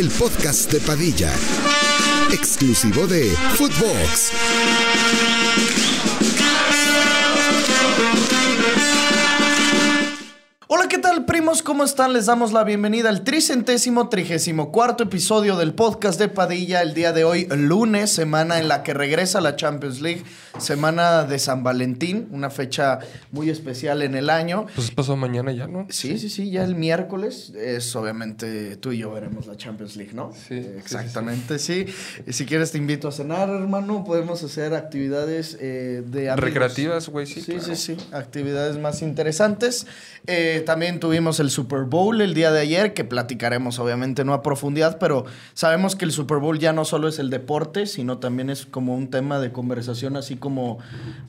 El podcast de Padilla, exclusivo de Footbox. Hola, ¿qué tal, primos? ¿Cómo están? Les damos la bienvenida al tricentésimo trigésimo cuarto episodio del podcast de Padilla. El día de hoy, lunes, semana en la que regresa la Champions League, semana de San Valentín, una fecha muy especial en el año. Pues pasó mañana ya, ¿no? Sí, sí, sí, ya el miércoles es obviamente tú y yo veremos la Champions League, ¿no? Sí, Exactamente, sí. Y Si quieres te invito a cenar, hermano. Podemos hacer actividades eh, de amigos. Recreativas, güey, sí, Sí, claro. sí, sí. Actividades más interesantes. Eh, también tuvimos el Super Bowl el día de ayer, que platicaremos obviamente no a profundidad, pero sabemos que el Super Bowl ya no solo es el deporte, sino también es como un tema de conversación, así como,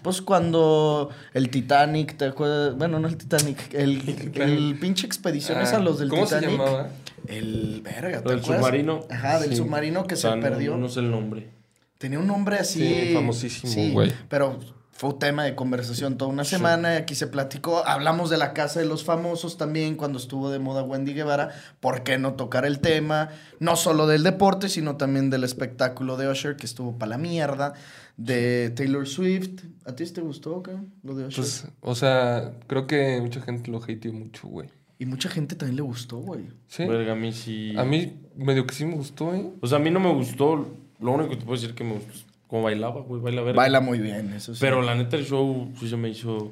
pues cuando el Titanic, ¿te acuerdas? Bueno, no el Titanic, el, el pinche expediciones Ah, a los del ¿cómo se Titanic. llamaba? El, verga, ¿te Del acuerdas? submarino. Ajá, del Sí. submarino que O sea, se no- perdió. No, sé el nombre. Tenía un nombre así. Sí, famosísimo, sí, güey. Pero fue un tema de conversación toda una semana. y Aquí se platicó. Hablamos de la casa de los famosos también cuando estuvo de moda Wendy Guevara. ¿Por qué no tocar el tema? No solo del deporte, sino también del espectáculo de Usher, que estuvo para la mierda. De Taylor Swift. ¿A ti te gustó acá? Lo de Usher. Pues, o sea, creo que mucha gente lo hateó mucho, güey. y mucha gente también le gustó, güey. Sí. Verga, a mí sí. A mí medio que sí me gustó, ¿eh? O sea, a mí no me gustó. Lo único que te puedo decir que me gustó es cómo bailaba, güey. Baila verga. Baila muy bien, eso sí. Pero la neta, el show sí se me hizo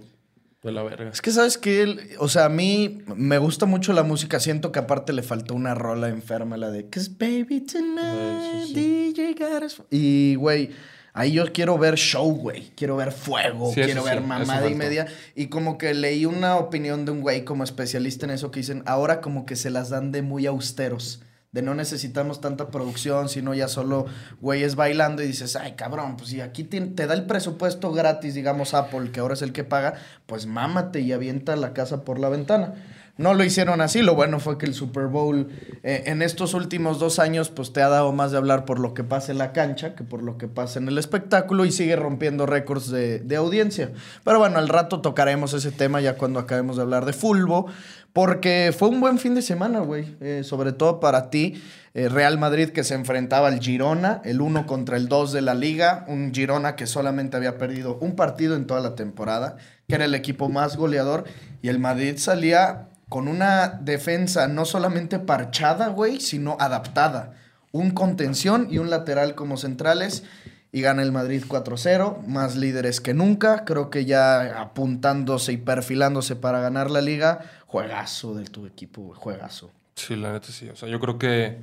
de la verga. Es que sabes que, o sea, a mí me gusta mucho la música. Siento que aparte le faltó una rola enferma, la de Cause baby tonight, sí, DJ got us-" Y, güey, ahí yo quiero ver show, güey. Quiero ver fuego, Sí, quiero ver mamada y media. Y como que leí una opinión de un güey como especialista en eso que dicen, ahora como que se las dan de muy austeros. De no necesitamos tanta producción, sino ya solo güeyes bailando y dices, ay cabrón, pues si aquí te, te da el presupuesto gratis, digamos Apple, que ahora es el que paga, pues mámate y avienta la casa por la ventana. No lo hicieron así, lo bueno fue que el Super Bowl eh, en estos últimos dos años pues te ha dado más de hablar por lo que pasa en la cancha que por lo que pasa en el espectáculo y sigue rompiendo récords de, de audiencia. Pero bueno, al rato tocaremos ese tema ya cuando acabemos de hablar de fulbo, porque fue un buen fin de semana, güey, eh, sobre todo para ti. eh, Real Madrid que se enfrentaba al Girona, el 1 contra el 2 de la liga, un Girona que solamente había perdido un partido en toda la temporada, que era el equipo más goleador, y el Madrid salía con una defensa no solamente parchada, güey, sino adaptada. Un contención y un lateral como centrales. Y gana el Madrid 4-0, más líderes que nunca. Creo que ya apuntándose y perfilándose para ganar la liga. Juegazo de tu equipo, juegazo. Sí, la neta sí. O sea, yo creo que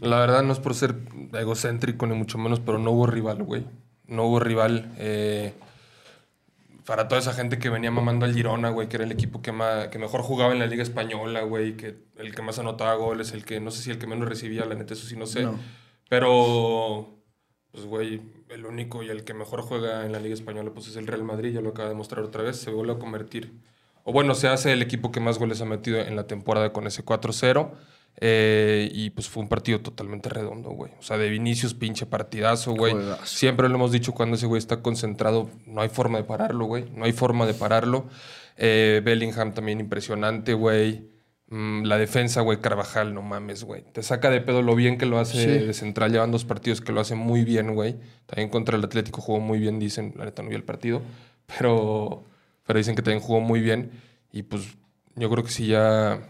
la verdad no es por ser egocéntrico ni mucho menos, pero no hubo rival, güey. No hubo rival. eh, para toda esa gente que venía mamando al Girona, güey, que era el equipo que, ma- que mejor jugaba en la Liga Española, güey, que el que más anotaba goles, el que no sé si el que menos recibía, la neta, eso sí no sé. No. Pero, pues, güey, el único y el que mejor juega en la Liga Española, pues es el Real Madrid, ya lo acaba de demostrar otra vez, se vuelve a convertir. O bueno, se hace el equipo que más goles ha metido en la temporada con ese 4-0. eh, y pues fue un partido totalmente redondo, güey. O sea, de Vinicius, pinche partidazo, güey. Siempre lo hemos dicho, cuando ese güey está concentrado, no hay forma de pararlo, güey. No hay forma de pararlo. Eh, Bellingham también impresionante, güey. Mm, la defensa, güey, Carvajal, no mames, güey. Te saca de pedo lo bien que lo hace Sí. de central. Llevan dos partidos que lo hace muy bien, güey. También contra el Atlético jugó muy bien, dicen. La neta no vi el partido. Pero, pero dicen que también jugó muy bien. Y pues yo creo que sí ya...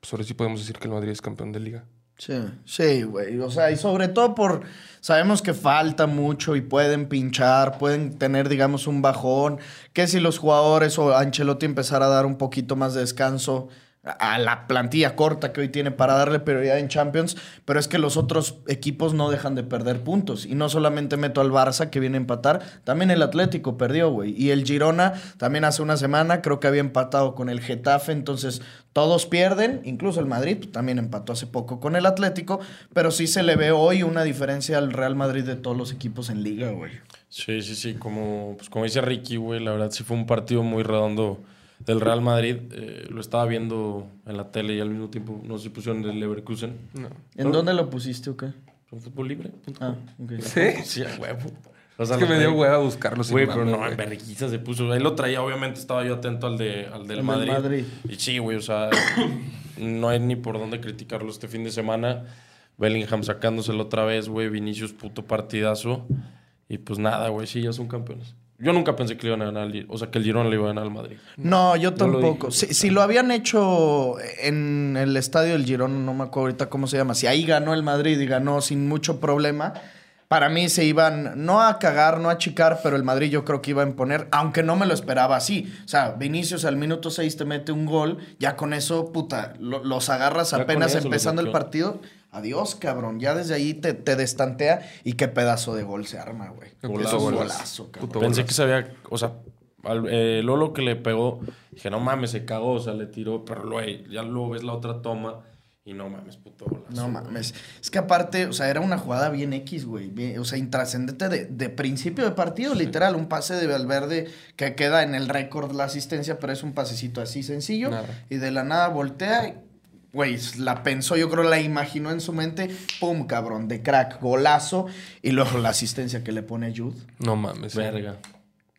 Pues ahora sí podemos decir que el Madrid es campeón de liga. Sí, sí, güey. O sea, y sobre todo por. Sabemos que falta mucho y pueden pinchar, pueden tener, digamos, un bajón. Que si los jugadores o Ancelotti empezar a dar un poquito más de descanso a la plantilla corta que hoy tiene para darle prioridad en Champions, pero es que los otros equipos no dejan de perder puntos. Y no solamente meto al Barça que viene a empatar, también el Atlético perdió, güey. Y el Girona también hace una semana creo que había empatado con el Getafe, entonces todos pierden, incluso el Madrid también empató hace poco con el Atlético, pero sí se le ve hoy una diferencia al Real Madrid de todos los equipos en liga, güey. Sí, sí, sí. Como, pues, como dice Ricky, güey, la verdad sí fue un partido muy redondo del Real Madrid. Eh, lo estaba viendo en la tele y al mismo tiempo no se pusieron del Leverkusen. No. ¿En dónde lo pusiste o qué? Son fútbol libre. Ah, ok. ¿Sí? Sí, a huevo. O sea, Es que me dio hueva buscarlo. Güey, pero no, en vergüenza se puso. Ahí lo traía, obviamente estaba yo atento al, de, al del Al del Madrid. Madrid. Y sí, güey, o sea, no hay ni por dónde criticarlo este fin de semana. Bellingham sacándoselo otra vez, güey. Vinicius, puto partidazo. Y pues nada, güey, sí, ya son campeones. Yo nunca pensé que le iban a ganar, o sea, que el Girona le iba a ganar al Madrid. No, yo lo tampoco. dije. Si, si lo habían hecho en el estadio del Girón, no me acuerdo ahorita cómo se llama. Si ahí ganó el Madrid y ganó sin mucho problema, para mí se iban no a cagar, no a chicar, pero el Madrid yo creo que iba a imponer, aunque no me lo esperaba así. O sea, Vinicius al minuto 6 te mete un gol, ya con eso, puta, lo- los agarras Ya apenas empezando el partido. Adiós, cabrón. Ya desde ahí te, te destantea y qué pedazo de gol se arma, güey. Es un golazo. golazo, cabrón. Puto Pensé golazo. que se había, o sea, al, eh, Lolo que le pegó, dije, no mames, se cagó, o sea, le tiró, pero luego, ya luego ves la otra toma y no mames, puto golazo. No güey. mames. Es que aparte, o sea, era una jugada bien X, güey. bien- O sea, intrascendente de, de principio de partido, literal. Un pase de Valverde que queda en el récord la asistencia, pero es un pasecito así sencillo. Nada. Y de la nada voltea y, güey, la pensó, yo creo la imaginó en su mente. Pum, cabrón, de crack, golazo. Y luego la asistencia que le pone Jude. No mames. Verga.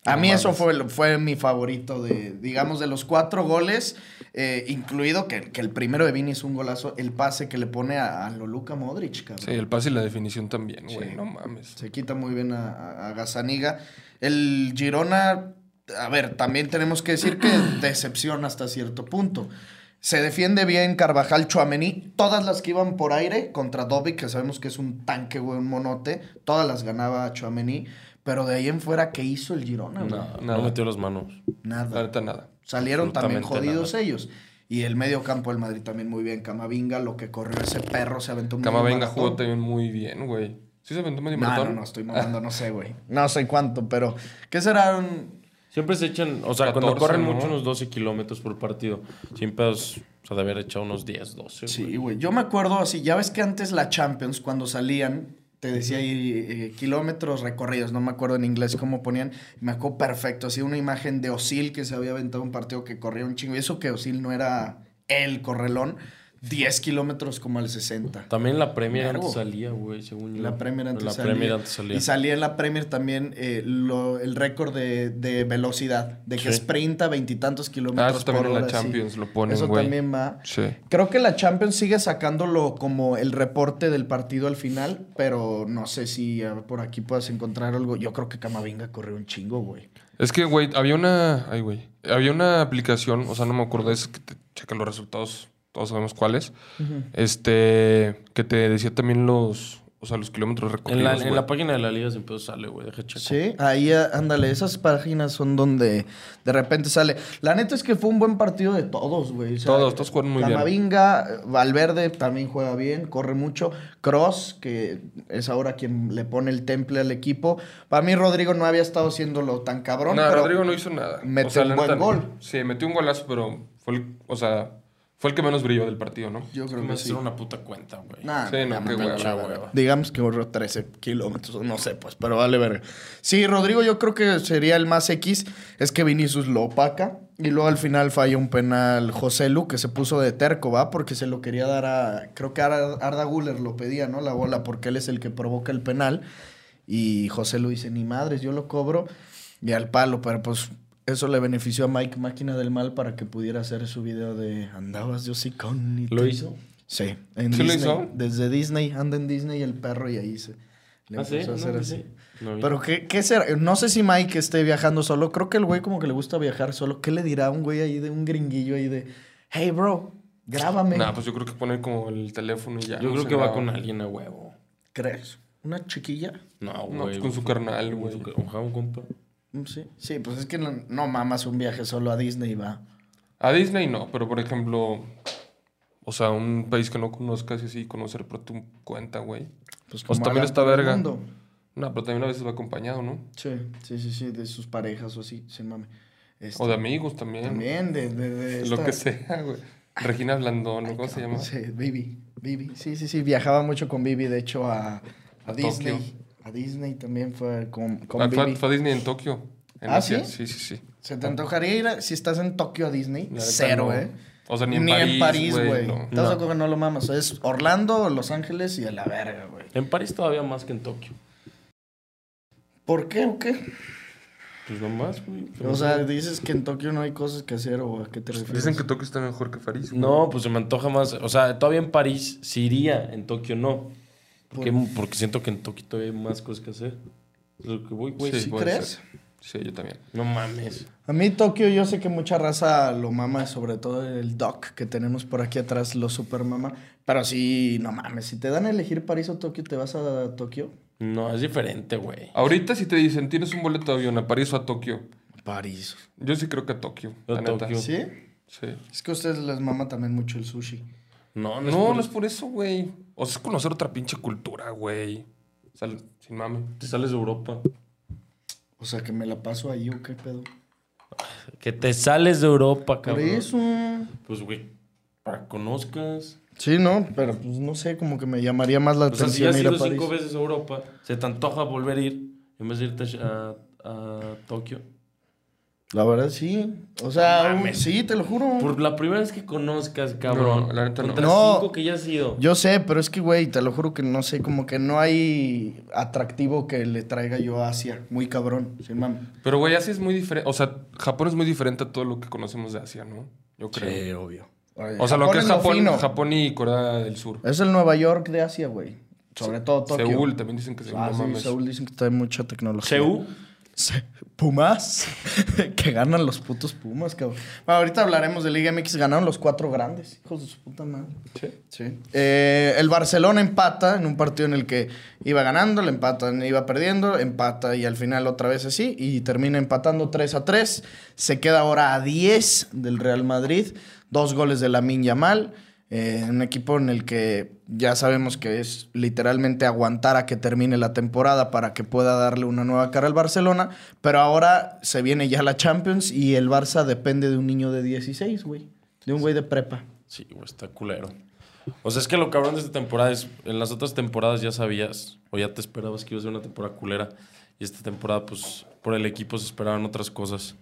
A No mí eso fue, fue mi favorito de, digamos, de los cuatro goles, eh, incluido que, que el primero de Vini es un golazo, el pase que le pone a, a Loluca Modric, cabrón. Sí, el pase y la definición también, güey. Sí. No mames. Se quita muy bien a, a, a Gazzaniga. El Girona, a ver, también tenemos que decir que decepciona hasta cierto punto. Se defiende bien Carvajal, Chuamení. Todas las que iban por aire contra Dovic, que sabemos que es un tanque, güey, un monote. Todas las ganaba Chuamení. Pero de ahí en fuera, ¿qué hizo el Girona, güey? No, Nada. no metió las manos. Nada. Neta, nada. Salieron también jodidos ellos. Y el medio campo del Madrid también muy bien. Camavinga, lo que corrió ese perro, se aventó un medio Camavinga maratón. jugó también muy bien, güey. ¿Sí se aventó medio No, no, maratón? no, estoy mamando, no sé, güey. No sé cuánto, pero... ¿Qué será un...? Siempre se echan, o sea, cuando 14, corren ¿no? mucho, unos 12 kilómetros por partido. Sin pedos, o sea, de haber echado unos 10, 12. Sí, güey. Yo me acuerdo así, ya ves que antes la Champions, cuando salían, te decía ahí eh, kilómetros recorridos, no me acuerdo en inglés cómo ponían, me acuerdo perfecto, así una imagen de Osil que se había aventado un partido que corría un chingo, y eso que Osil no era el correlón, 10 kilómetros como al 60. También la Premier antes salía, güey, según yo. La Premier antes la salía. Premier antes salía. Y salía en la Premier también eh, lo- el récord de, de velocidad, de que Sí. sprinta veintitantos Ah, kilómetros eso también por la hora, sí. Champions lo ponen, Eso güey. también va. Sí. Creo que la Champions sigue sacándolo como el reporte del partido al final, pero no sé si por aquí puedas encontrar algo. Yo creo que Camavinga corrió un chingo, güey. Es que, güey, había una. Ay, güey. Había una aplicación, o sea, no me acuerdo, es que te checa los resultados, todos sabemos cuáles. Este. Que te decía también los. O sea, los kilómetros recorridos. En la, en la página de la liga siempre sale, güey, deja checo. Sí, ahí eh, ándale, esas páginas son donde de repente sale. La neta es que fue un buen partido de todos, güey. O sea, Todos, todos jugaron muy bien. Camavinga, eh, Valverde también juega bien, corre mucho. Cross, que es ahora quien le pone el temple al equipo. Para mí, Rodrigo no había estado haciéndolo tan cabrón. No, pero Rodrigo no hizo nada. metió un la buen neta, gol. Sí, metió un golazo, pero fue el, o sea, fue el que menos brilló del partido, ¿no? Yo creo Me que sí. una puta cuenta, güey. Nah, Sí, no, qué hueva. Digamos que corrió 13 kilómetros, no sé, pues, pero vale verga. Sí, Rodrigo yo creo que sería el más X, es que Vinicius lo opaca y luego al final falla un penal José Lu que se puso de terco, ¿va? Porque se lo quería dar a, creo que Ar- Arda Guller lo pedía, ¿no? La bola, porque él es el que provoca el penal y José Lu dice, ni madres, yo lo cobro y al palo, pero pues... Eso le benefició a Mike Máquina del Mal para que pudiera hacer su video de andabas yo sí con ¿Lo hizo? Sí, en ¿Sí lo hizo? Desde Disney, anda en Disney el perro y ahí se le ¿Ah, sí? empezó a hacer No, así. No. Pero ¿qué, qué será? No sé si Mike esté viajando solo. Creo que el güey como que le gusta viajar solo. ¿Qué le dirá a un güey ahí de un gringuillo ahí de, hey bro, grábame? Nah, pues yo creo que poner como el teléfono y ya. Yo no creo que va con alguien a huevo. ¿Crees? ¿Una chiquilla? No, güey. No, pues con su carnal, güey. Ojalá un compa. Sí, sí, pues es que no, no mamas un viaje solo a Disney, va. A Disney no, pero por ejemplo, o sea, un país que no conozcas y así, conocer por tu cuenta, güey. Pues, Pues también está verga. mundo. No, pero también a veces va acompañado, ¿no? Sí, sí, sí, sí, de sus parejas o así, sin mame. Este, O de amigos también. También, de, de, de Lo que sea, güey. Regina Blandón, ¿no? ¿cómo se llama? Sí, Bibi. Bibi. Sí, sí, sí. Viajaba mucho con Bibi, de hecho, a, a, A Disney. Tokio. A Disney también fue con, con Ah, fue, a Disney en Tokio. En ¿Ah, Asia. sí? Sí, sí, sí. ¿Se te antojaría ir a- si estás en Tokio a Disney? Cero, no. ¿eh? O sea, ni en París, güey, no. ¿Estás No. de acuerdo que no lo mamas? Es Orlando, Los Ángeles y a la verga, güey. En París todavía más que en Tokio. ¿Por qué o qué? Pues nomás, güey. O sea, dices que en Tokio no hay cosas que hacer o a qué te refieres. Dicen que Tokio está mejor que París. güey. No, pues se me antoja más. O sea, todavía en París sí iría, en Tokio no. Porque, porque siento que en Tokio todavía hay más cosas que hacer. Lo que voy, güey. ¿sí crees? ser. Sí, yo también. No mames. A mí Tokio yo sé que mucha raza lo mama, sobre todo el Doc que tenemos por aquí atrás, lo super mama. Pero sí, no mames, si te dan a elegir París o Tokio, ¿te vas a Tokio? No, es diferente, güey. Ahorita si te dicen, tienes un boleto de avión a París o a Tokio, París. yo sí creo que a Tokio. A. Tokio. ¿Sí? Sí. Es que a ustedes les mama también mucho el sushi. No, no, No, es no, por- es por eso, güey. O sea, es conocer otra pinche cultura, güey. Sea, sin mame. Te sales de Europa. O sea, que me la paso ahí o qué pedo. Que te sales de Europa, Por cabrón. eso. Pues, güey, para que conozcas. Sí, no, pero pues no sé, como que me llamaría más la O sea, si atención has ido cinco veces a Europa, se te antoja volver a ir en vez de irte a, a Tokio. La verdad, sí. O sea, mames. sí, te lo juro. Por la primera vez que conozcas, cabrón. No, la neta no. Contra No. cinco que ya has ido. Yo sé, pero es que, güey, te lo juro que no sé, como que no hay atractivo que le traiga yo a Asia. Muy cabrón, sin mami. Pero, güey, Asia es muy diferente. O sea, Japón es muy diferente a todo lo que conocemos de Asia, ¿no? Yo creo. obvio. O sea, lo que es Japón. Japón y Corea del Sur. Es el Nueva York de Asia, güey. Sobre todo Tokio. Seúl, también dicen que Seúl, Ah, no sí, mames. Seúl dicen que trae mucha tecnología. Seúl. Pumas. que ganan los putos Pumas, cabrón. Bueno, ahorita hablaremos de Liga MX. Ganaron los cuatro grandes. Hijos de su puta madre. Sí. Sí. Eh, el Barcelona empata en un partido en el que iba ganando, le empatan, iba perdiendo, empata y al final otra vez así y termina empatando 3 a 3. Se queda ahora a 10 del Real Madrid, dos goles de Lamin Yamal. Eh, un equipo en el que ya sabemos que es literalmente aguantar a que termine la temporada para que pueda darle una nueva cara al Barcelona. Pero ahora se viene ya la Champions y el Barça depende de un niño de 16, güey. De un güey de prepa. Sí, güey, está culero. O sea, es que lo cabrón de esta temporada es, en las otras temporadas ya sabías, o ya te esperabas que iba a ser una temporada culera, y esta temporada, pues, por el equipo se esperaban otras cosas.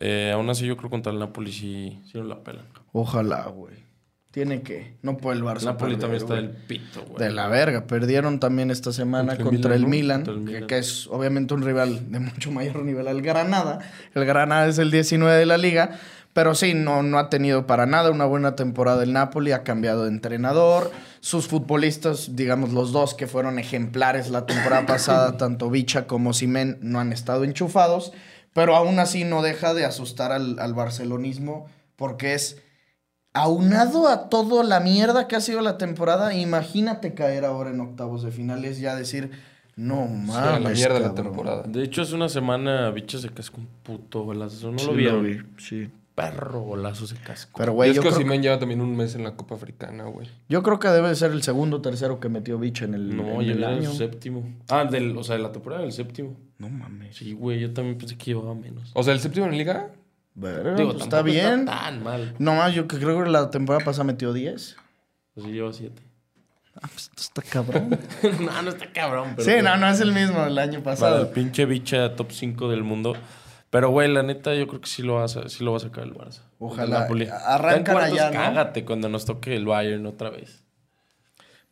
Eh, aún así, yo creo que contra el Napoli sí, sí no la pelan. Ojalá, güey. Tiene que. No puede el Barça. Napoli perder, también está del pito, güey. De la verga. Perdieron también esta semana Contra el contra, el Milan, ¿no? Milan, Contra el que- Milan. Que, es obviamente un rival de mucho mayor nivel al Granada. El Granada es el 19 de la liga. Pero sí, no, no ha tenido para nada una buena temporada el Napoli. Ha cambiado de entrenador. Sus futbolistas, digamos los dos que fueron ejemplares la temporada pasada, tanto Bicha como Simen, no han estado enchufados. Pero aún así no deja de asustar al, al barcelonismo porque es aunado a toda la mierda que ha sido la temporada, imagínate caer ahora en octavos de finales y ya decir, no Sí, mames. la mierda de la cabrón". temporada. De hecho, hace una semana Bicha se cascó un puto golazo. ¿No Sí, lo vieron? vi, sí. Perro golazo se cascó. Pero, Y güey, es yo, que Osimhen lleva también un mes en la Copa Africana, güey. yo creo que debe de ser el segundo o tercero que metió Bicho en el, no, en ya el era el año. séptimo. Ah, del, o sea, de la temporada del séptimo. No mames. Sí, güey, yo también pensé que llevaba menos. O sea, el séptimo en liga. Digo, pues está bien. tan mal. No más, yo que creo que la temporada pasada metió 10. Pues sí, lleva siete. Ah, pues esto está cabrón. no, no está cabrón. Pero sí, no, no es el mismo del año Para el pasado. pinche bicha top 5 del mundo. Pero, güey, la neta, yo creo que sí lo va a, sí lo va a sacar el Barça. Ojalá. El. Arrancan allá, ¿no? Cágate cuando nos toque el Bayern otra vez.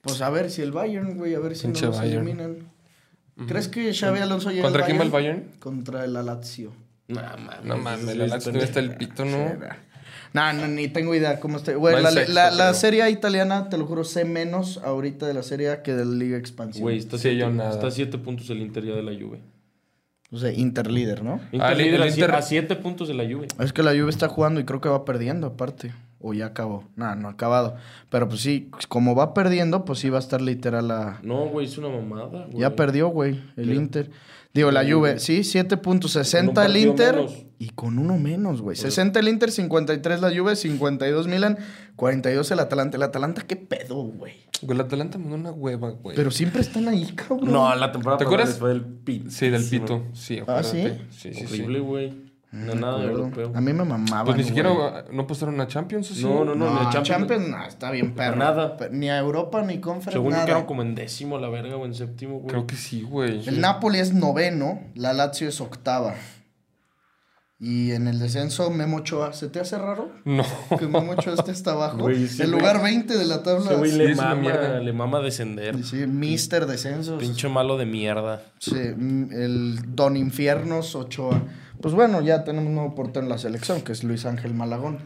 Pues a ver si el Bayern, güey, a ver si Pinche no los Bayern. eliminan. ¿Crees que Xavi Alonso llega ¿Contra al quién va el Bayern? Contra el Lazio. No mames. No mames, la Lazio el pito, ¿no? No, no, ni tengo idea cómo está. Güey, la, sexto, la- la serie A italiana, te lo juro, sé menos ahorita de la serie A que de la Liga Expansión. Güey, está, siete, yo nada. está a siete puntos el Inter ya de la Juve. O sea, Interlíder, ¿no? Inter Ah, el- líder el a sie- Inter- a siete puntos de la Juve. Es que la Juve está jugando y creo que va perdiendo aparte. O ya acabó. No, no ha acabado. Pero pues sí, como va perdiendo, pues sí va a estar literal a... No, güey, es una mamada, güey. Ya perdió, güey, el ¿Qué? Inter. Digo, la La Juve, sí, 7.60 Con un el Inter. menos. Y con uno menos, güey. 60 el Inter, 53 la Juve, 52 Milan, 42 el Atalanta. El Atalanta, qué pedo, güey. Güey, el Atalanta mandó una hueva, güey. Pero siempre están ahí, cabrón. No, la temporada ¿Te acuerdas? fue del pito. Sí, del pito. Sí, ¿Ah, sí, sí. Horrible, güey. No, nada de acuerdo. europeo. A mí me mamaban, Pues ni siquiera güey. no pasaron a Champions, ¿o sí? No, no, No, no, ni a Champions, Champions. no, está bien perro. Nada. Ni a Europa ni Conference, Según nada. quedaron como en décimo la verga o en séptimo, güey. Creo que sí, güey. El Napoli es noveno, la Lazio es octava. Y en el descenso, Memo Ochoa. ¿Se te hace raro No. que Memo Ochoa esté hasta abajo? Güey, ese el güey- lugar 20 de la tabla. Ese güey Sí, le mama, le mama descender. Sí, Mister Descensos. Pinche malo de mierda. Sí, mm, el Don Infiernos Ochoa. Pues bueno, ya tenemos un nuevo portero en la selección, que es Luis Ángel Malagón.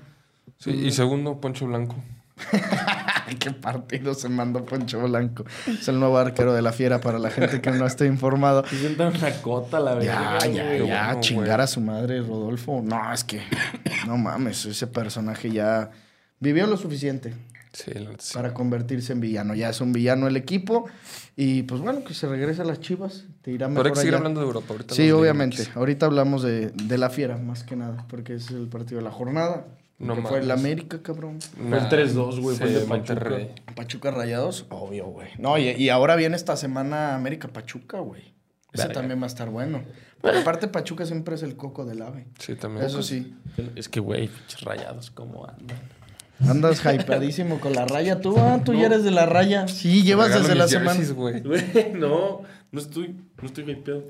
Sí, y segundo, Poncho Blanco. ¿Qué partido se mandó Poncho Blanco? Es el nuevo arquero de la fiera para la gente que no esté informado. Se sienta una cota, la Ya, verdad. ya, ya, bueno, chingar güey. a su madre, Rodolfo. No, es que, no mames, ese personaje ya vivió lo suficiente Sí, sí. para convertirse en villano. Ya es un villano el equipo. Y pues bueno, que se regrese a las chivas. Te irá Pero mejor hay que seguir allá. hablando de Europa ahorita. Sí, obviamente. Ahorita hablamos de, de la fiera, más que nada, porque es el partido de la jornada. No que fue el. América, cabrón. Fue el 3-2, güey, fue el de Pachuca. Monterrey. Pachuca Rayados, obvio, güey. No, y, y ahora viene esta semana América Pachuca, güey. Ese Verga. también va a estar bueno. Pero aparte, Pachuca siempre es el coco del ave. Sí, también. Eso sí. Es que, güey, rayados, ¿cómo andan? Andas hypeadísimo con la raya. Tú, ah, tú ya eres de la raya. Sí, llevas desde la semana. jerseys. Güey, no, no estoy, no estoy hypeado.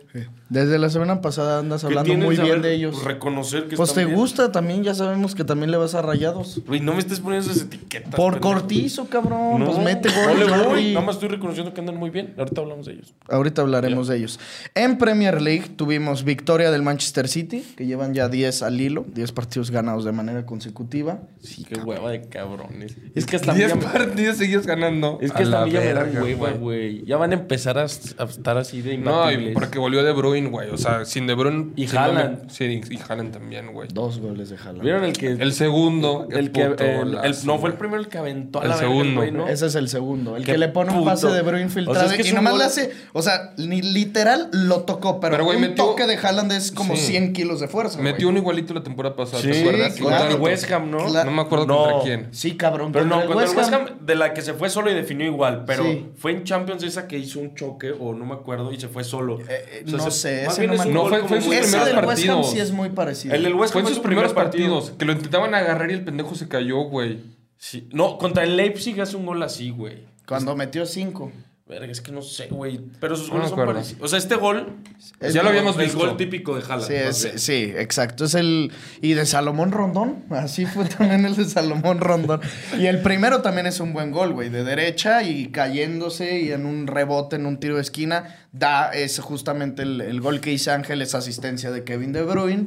Desde la semana pasada andas ¿Qué hablando muy bien de ellos. Reconocer que Pues te bien? gusta también, ya sabemos que también le vas a rayados. Güey, no me estés poniendo esas etiquetas. Por pendejo. cortizo, cabrón. No, pues mete no gol. le voy. Nada más estoy reconociendo que andan muy bien. Ahorita hablamos de ellos. Ahorita hablaremos de ellos. En Premier League tuvimos victoria del Manchester City, que llevan ya 10 al hilo, 10 partidos ganados de manera consecutiva. Sí, qué hueva de cabrones. Es que hasta 10 mí ya me- partidos seguidos ganando. Es A que hasta la a mí ya me da hueva, güey. Ya van a empezar a, a estar así de No, y imbatibles. porque volvió De Bruyne, güey. O sea, sin De Bruyne... Y no me- Haaland. Sí, y Haaland también, güey. Dos goles de Haaland. ¿Vieron el que... El segundo... el que... el- no, fue el primero el que aventó a El la verga, segundo. güey, ¿no? Ese es el segundo. El que le pone un pase de Bruin O sea, filtrado es que y nomás gol- le hace... O sea, ni literal lo tocó, pero, Pero, güey, un metió- toque de Haaland es como Sí. 100 kilos de fuerza, Metió güey. un igualito la temporada pasada, Sí, ¿te acuerdas? claro. West Ham, ¿no? No me acuerdo No. contra quién. Sí, cabrón. Pero no, contra el West Ham, de la que se fue solo y definió igual. Pero fue en Champions esa que hizo un choque, o no me acuerdo, y se fue solo. eh, O sea, no se- sé, ese no fue- fue en sus muy- Ese primeros del West Ham partidos. sí es muy parecido. El del West Fue Ham en es sus su primer primeros partido. partidos. Que lo intentaban agarrar y el pendejo se cayó, güey. Sí. No, contra el Leipzig hace un gol así, güey. Cuando metió 5. Verga, es que no sé, güey. Pero sus goles son parecidos. O sea, este gol. Es ya lo habíamos el visto. gol típico de Haaland. Sí, es- sí, exacto. Es el. Y de Salomón Rondón. Así fue también el de Salomón Rondón. Y el primero también es un buen gol, güey. De derecha y cayéndose y en un rebote, en un tiro de esquina. Da es justamente el, el gol que hizo Ángel, es asistencia de Kevin De Bruyne.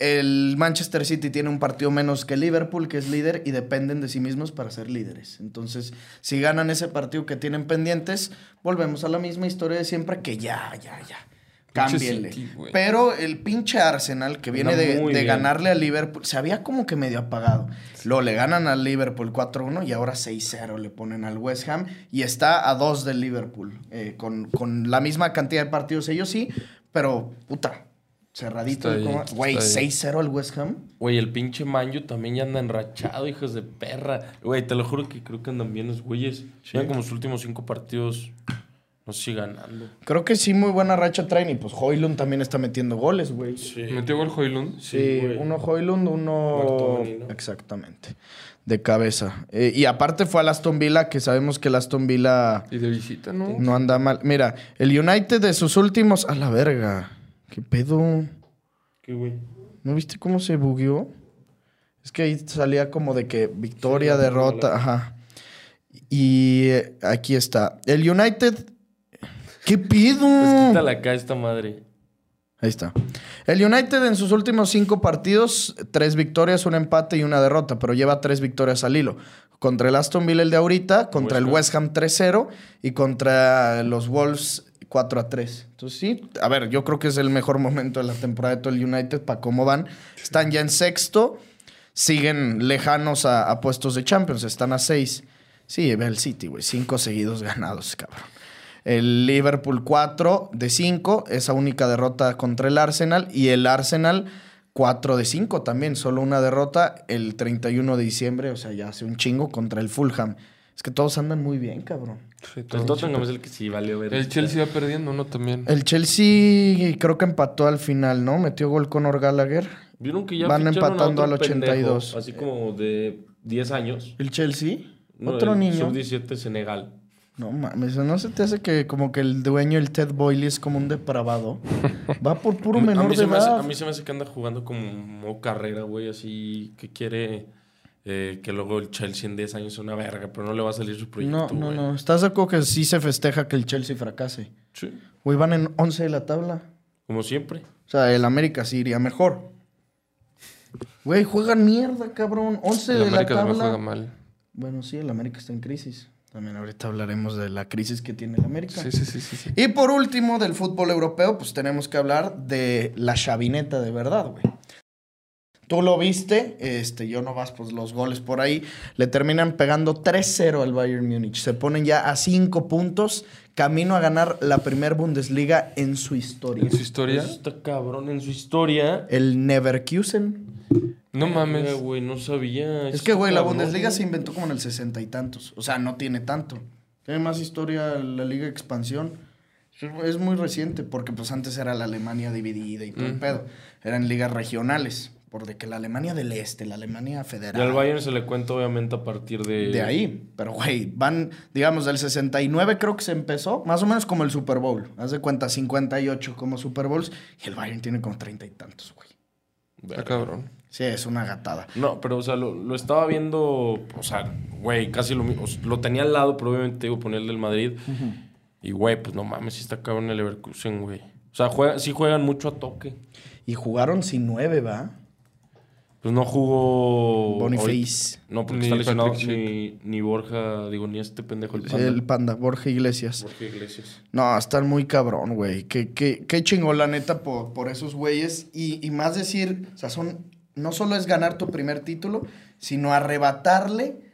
El Manchester City tiene un partido menos que Liverpool, que es líder, y dependen de sí mismos para ser líderes. Entonces, si ganan ese partido que tienen pendientes, volvemos a la misma historia de siempre, que ya, ya, ya. Cámbienle. City. Pero el pinche Arsenal, que viene de, ganarle a Liverpool, se había como que medio apagado. Luego le ganan al Liverpool 4-1 y ahora 6-0 le ponen al West Ham y está a dos del Liverpool. eh, con, con la misma cantidad de partidos ellos sí, pero puta, cerradito. Ahí, como- Güey, está ahí. 6-0 al West Ham. Güey, el pinche Manju también ya anda enrachado, hijos de perra. Güey, te lo juro que creo que andan bien los güeyes. Llevan como sus últimos cinco partidos. No sé si ganando. Creo que sí, muy buena racha traen y pues Hoylund también está metiendo goles, güey. Sí. Metió gol Hoylund. Sí, uno Hoylund, uno... Exactamente, de cabeza. Eh, y aparte fue al Aston Villa, que sabemos que el Aston Villa Y de visita, ¿no? no anda mal. Mira, el United de sus últimos... A la verga. ¿Qué pedo? ¿Qué, güey? ¿No viste cómo se bugueó? Es que ahí salía como de que victoria, Sí, derrota, ajá. Y eh, aquí está. El United... ¿Qué pedo? Pues quítala acá esta madre. Ahí está. El United en sus últimos cinco partidos, tres victorias, un empate y una derrota, pero lleva tres victorias al hilo. Contra el Aston Villa el de ahorita, contra el West Ham 3-0 y contra los Wolves 4-3. Entonces sí, a ver, yo creo que es el mejor momento de la temporada de todo el United para cómo van. Están ya en sexto, siguen lejanos a, a puestos de Champions, están a seis. Sí, ve el City, güey, cinco seguidos ganados, cabrón. El Liverpool 4 de 5, esa única derrota contra el Arsenal. Y el Arsenal 4 de 5 también, solo una derrota el 31 de diciembre, o sea, ya hace un chingo contra el Fulham. Es que todos andan muy bien, cabrón. Sí, El. Tottenham es el que sí valió ver. El Chelsea va perdiendo, ¿no? También. El Chelsea creo que empató al final, ¿no? Metió gol Conor Gallagher. ¿Vieron que ya Van a empatando otro al 82. pendejo, así como de 10 años. ¿El Chelsea? No, Otro el niño. Sub-17 Senegal. No mames, ¿no se te hace que como que el dueño, el Ted Boyle, es como un depravado? Va por puro mí- a menor mí de se me hace- edad. a mí se me hace que anda jugando como carrera, güey, así que quiere eh, que luego el Chelsea en 10 años sea una verga, pero no le va a salir su No, proyecto, no, güey. no. ¿Estás de acuerdo que sí se festeja que el Chelsea fracase? Sí, Güey, van en 11 de la tabla. como siempre. O sea, el América sí iría mejor. Güey, juegan mierda, cabrón. 11 El de la América también tabla. juega mal. Bueno, sí, el América está en crisis. También ahorita hablaremos de la crisis que tiene el América. Sí, sí, sí, sí. sí. Y por último, del fútbol europeo, pues tenemos que hablar de la chavineta de verdad, güey. Tú lo viste, este, yo no vas pues los goles por ahí. Le terminan pegando 3-0 al Bayern Múnich. Se ponen ya a 5 puntos, camino a ganar la primer Bundesliga en su historia. En su historia. Eso está cabrón en su historia. El Neverkusen. No mames. Güey, no sabía. Es que, güey, la Bundesliga se inventó como en el sesenta y tantos. O sea, no tiene tanto. Tiene más historia la Liga Expansión. Es- muy reciente, porque pues antes era la Alemania dividida y todo el pedo. Eran ligas regionales. Por de que la Alemania del Este, la Alemania federal. Y al Bayern se le cuenta obviamente a partir de... De ahí. Pero, güey, van, digamos, del 69 creo que se empezó, más o menos como el Super Bowl. Haz de cuenta, 58 como Super Bowls. Y el Bayern tiene como treinta y tantos, güey. Está cabrón. Sí, es una gatada. No, pero o sea, lo, lo estaba viendo, o sea, güey, casi lo mismo. Lo tenía al lado, pero obviamente iba a poner el del Madrid. Y, güey, pues no mames, sí está cabrón el Leverkusen, güey. O sea, juega, sí juegan mucho a toque. Y jugaron sin nueve, ¿va? Pues no jugó... Boniface. hoy- No, porque Ni está lesionado Patrick ni, ni Borja, digo, ni este pendejo, el Sí, Panda. el panda, Borja Iglesias. Borja Iglesias. No, están muy cabrón, güey. Qué, qué, qué chingón, la neta, por, por esos güeyes. Y, y más decir, o sea, son. No solo es ganar tu primer título, sino arrebatarle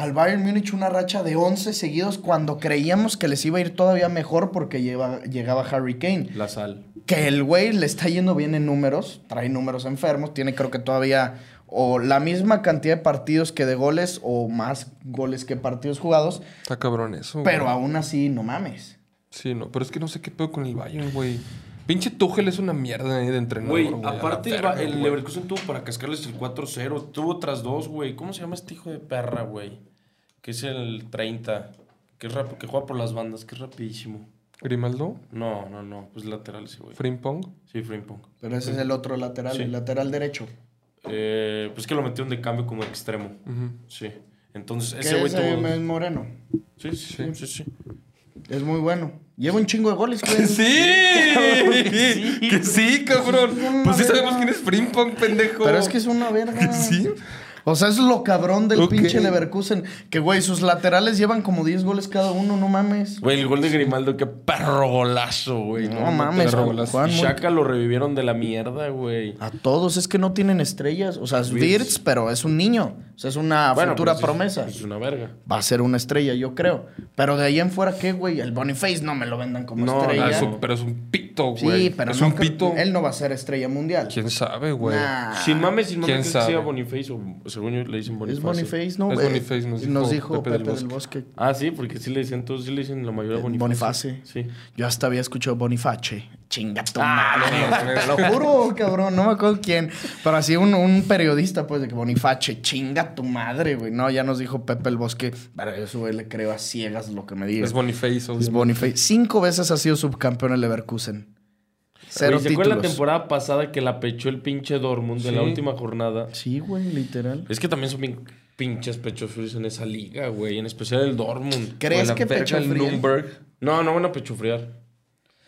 al Bayern Múnich una racha de 11 seguidos cuando creíamos que les iba a ir todavía mejor porque lleva- llegaba Harry Kane. La sal. Que el güey le está yendo bien en números, trae números enfermos, tiene creo que todavía o la misma cantidad de partidos que de goles o más goles que partidos jugados, Está cabrón eso. pero güey. aún así no mames. Sí, no. Pero es que no sé qué pedo con el Bayern, güey. Pinche Tuchel es una mierda eh, de entrenador, Güey, aparte el, el. Leverkusen tuvo para cascarles el 4-0. Tuvo otras dos, güey. ¿Cómo se llama este hijo de perra, güey? Que es el 30. Que, es rap- que juega por las bandas, que es rapidísimo. Grimaldo, No, no, no. Pues lateral ese, güey. Frimpong. Sí, Frimpong. Pero ese es el otro lateral, Sí. el lateral derecho. Eh, pues que lo metieron de cambio como extremo. Ujú. Sí. Entonces, ese güey ese tuvo... es moreno. Sí, sí, sí, sí, sí. Es muy bueno. Lleva un chingo de goles, güey. ¡Sí! que sí, cabrón. Pues sí sabemos quién es Frimpong, pendejo. Pero es que es una verga. Sí. O sea, es lo cabrón del Ok. pinche Leverkusen. Que, güey, sus laterales llevan como 10 goles cada uno, no mames. Güey, el gol de Grimaldo, qué perro golazo, güey. No mames, perro golazo. Juan, Shaka lo revivieron de la mierda, güey. A todos, es que no tienen estrellas. O sea, es Wirtz. Wirtz, pero es un niño. O sea, es una Bueno, futura pues, es- promesa. Es una verga. Va a ser una estrella, yo creo. Pero de ahí en fuera, ¿qué, güey? El Boniface no me lo vendan como No, estrella. Es un- pero es un pito, güey. sí, pero es no un pito. Él no va a ser estrella mundial. ¿Quién sabe, güey? Nah. Sin mames, sin mames, ¿Quién que sabe? sea Boniface o según yo le dicen Boniface. Es Boniface, ¿no? Es Eh, Boniface, nos dijo Pepe, Pepe del, del Bosque. Ah, sí, porque sí le dicen, todos sí le dicen la mayoría Eh, Boniface. Boniface. Sí. Yo hasta había escuchado Boniface. Chinga tu Ah, madre. Te lo juro, cabrón. No me acuerdo quién. Pero así un, un periodista, pues, de que Boniface, chinga tu madre, güey. No, ya nos dijo Pepe el Bosque. Pero eso, güey, le creo a ciegas lo que me diga. Es Boniface, Es obviamente. Boniface. Cinco veces ha sido subcampeón el Leverkusen. Cero Güey, ¿Se acuerdan la temporada pasada que la pechó el pinche Dortmund en la Sí. última jornada? Sí, güey, literal. Es que también son bien pinches pechos fríos en esa liga, güey. En especial el Dortmund. ¿Crees la que verga, pecho el frío? Nürnberg. No, no van a pechofriar.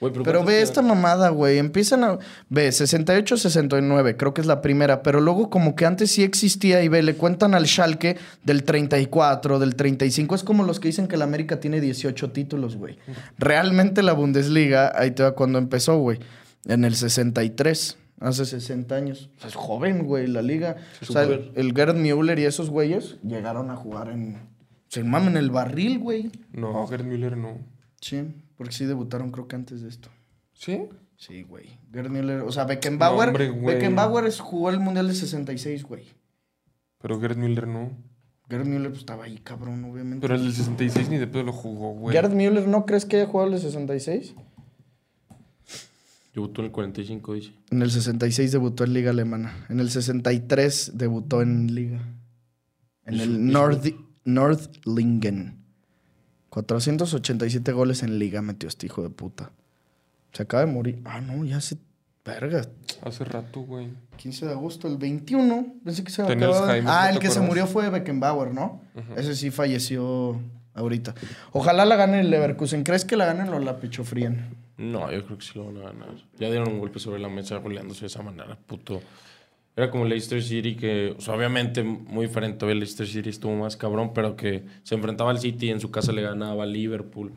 Güey, Pero ¿cuántos ve esta mamada, güey. Empiezan a. Ve, 68, 69. Creo que es la primera. Pero luego, como que antes sí existía. Y ve, le cuentan al Schalke del 34, del 35. Es como los que dicen que la América tiene 18 títulos, güey. Realmente la Bundesliga, ahí te va cuando empezó, güey. En el 63. Hace 60 años. O sea, es joven, güey, la liga. O sea, el, el Gerd Müller y esos güeyes llegaron a jugar en. Se mamen el barril, güey. No, Gerd Müller no. Sí, porque sí debutaron, creo que antes de esto. ¿Sí? Sí, güey. Gerd Müller, o sea, Beckenbauer. No, hombre, güey. Beckenbauer jugó el Mundial de 66, güey. Pero Gerd Müller no. Gerd Müller pues, estaba ahí, cabrón, obviamente. Pero el del 66 ni de pedo lo jugó, güey. Gerd Müller, ¿no crees que haya jugado el de 66? Debutó en el 45, dice. En el 66 debutó en Liga Alemana. En el 63 debutó en Liga. En ¿Y su- el su- Nord Nordlingen. 487 goles en liga metió este hijo de puta. Se acaba de morir. Ah, no, ya se... Verga. Hace rato, güey. 15 de agosto, el 21. Pensé que se acababa de- Ah, ¿no el que se murió fue Beckenbauer, ¿no? Ese sí falleció ahorita. Ojalá la gane el Leverkusen. ¿Crees que la ganen o la pechofríen? No, yo creo que sí lo van a ganar. Ya dieron un golpe sobre la mesa goleándose de esa manera, puto. Era como Leicester City que, o sea, obviamente muy diferente. El Leicester City estuvo más cabrón, pero que se enfrentaba al City y en su casa le ganaba al Liverpool.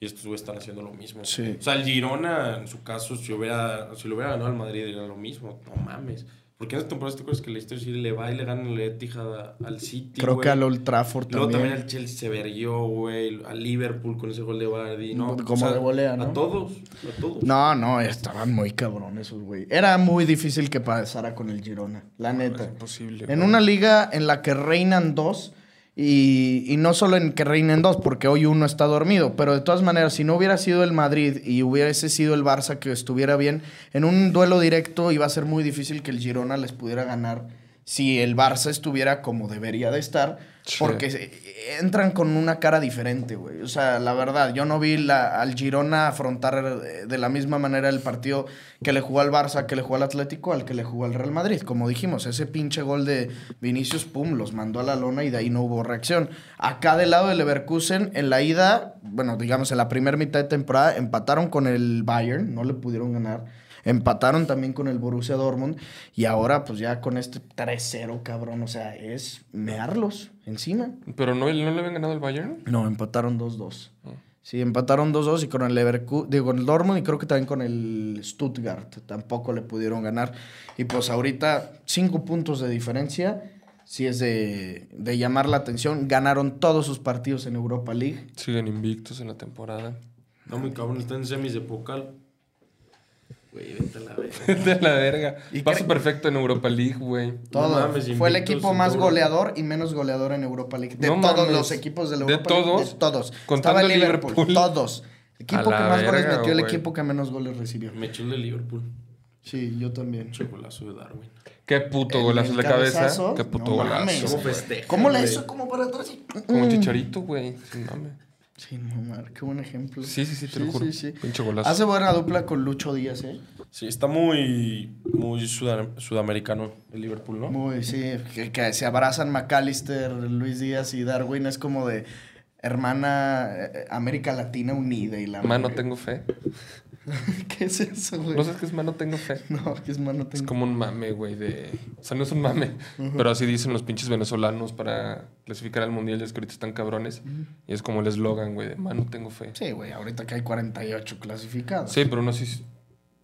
Y estos güeyes están haciendo lo mismo. Sí. O sea, el Girona, en su caso, si, hubiera, si lo hubiera ganado al Madrid, era lo mismo. No mames. Porque en esta temporada te acuerdas que Leicester City le va y le gana el Etihad al City, Creo que al Old Trafford Luego también. también el Chelsea se verguió, güey. Al Liverpool con ese gol de Vardy, ¿no? Como de volea, ¿no? A todos, a todos. No, no, estaban muy cabrones esos güey. Era muy difícil que pasara con el Girona, la neta. Es imposible. En una liga en la que reinan dos, y, no solo en que reinen dos, porque hoy uno está dormido, pero de todas maneras, si no hubiera sido el Madrid y hubiese sido el Barça que estuviera bien, en un duelo directo iba a ser muy difícil que el Girona les pudiera ganar si el Barça estuviera como debería de estar, Porque entran con una cara diferente, güey. O sea, la verdad, yo no vi la- al Girona afrontar eh, de la misma manera el partido que le jugó al Barça, que le jugó al Atlético, al que le jugó al Real Madrid. Como dijimos, ese pinche gol de Vinicius, pum, los mandó a la lona y de ahí no hubo reacción. Acá del lado del Leverkusen, en la ida, bueno, digamos, en la primera mitad de temporada, empataron con el Bayern, no le pudieron ganar. Empataron también con el Borussia Dortmund y ahora pues ya con este 3-0, cabrón, o sea, es mearlos encima. Pero no, ¿no le habían ganado el Bayern. No, empataron 2-2. Sí, empataron 2-2 y con el Leverkusen, digo, con el Dortmund y creo que también con el Stuttgart tampoco le pudieron ganar. Y pues ahorita cinco puntos de diferencia, sí es de, de llamar la atención. Ganaron todos sus partidos en Europa League. Siguen invictos en la temporada. No, mi cabrón, está en semis de Pocal. Güey, vete a la verga. de la verga. ¿Y Paso perfecto en Europa League, güey. Todo. mames, Fue el equipo más todo. goleador y menos goleador en Europa League. De No todos mames. los equipos de la ¿De Europa League. todos? De todos. Contando Estaba Liverpool. Liverpool. Todos. El equipo que más goles metió, el equipo que menos goles recibió. Me echó el de Liverpool. Sí, yo también. Chocolazo de Darwin. Qué puto El- golazo el de cabeza. cabezazo, Qué puto no golazo. mames. ¿Cómo festeja? ¿Cómo le hizo como para atrás? Como Mm. chicharito, güey. Sin. Sí, no, mar, qué buen ejemplo. Sí, sí, sí, te lo juro. Sí, sí. Pinche golazo. Hace buena dupla con Lucho Díaz, ¿eh? Sí, está muy, muy suda- sudamericano el Liverpool, ¿no? Muy, sí. Que, que se abrazan McAllister, Luis Díaz y Darwin. Es como de hermana eh, América Latina unida y la Mano, madre. tengo fe. ¿Qué es eso, güey? ¿No sabes qué es mano, tengo fe? No, que es mano Es tengo. como un mame, güey, de... O sea, no es un mame, pero así dicen los pinches venezolanos para clasificar al mundial, ya es que ahorita están cabrones. Y es como el eslogan, güey, de mano, tengo fe. Sí, güey, ahorita que hay 48 clasificados. Sí, pero uno sí...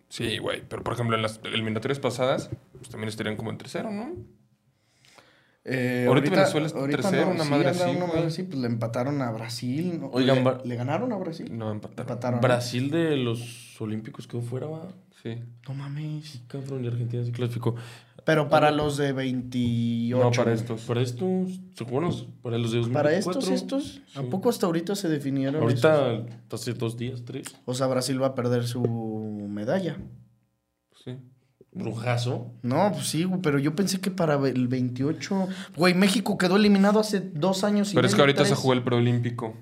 Sí, güey, pero por ejemplo en las eliminatorias pasadas, pues también estarían como en tercero, ¿no? Eh, Ahorita Venezuela está tercero, una sí, madre así, una madre así, pues le empataron a Brasil. ¿no? Oigan, le, ganaron a Brasil. No, empataron. Empataron. Brasil de los Olímpicos quedó fuera, va. Sí. No mames. Cabrón, y Argentina se clasificó. Pero para los de 28. No, para estos. Para estos, ¿seguro? Para los de 2024. Para estos, estos. ¿A Sí. poco hasta ahorita se definieron? esos? Ahorita, hace dos días, tres. O sea, Brasil va a perder su medalla. Sí. Brujazo. No, pues sí, güey, pero yo pensé que para el 28. Güey, México quedó eliminado hace dos años y Pero es que ahorita se tres. jugó el preolímpico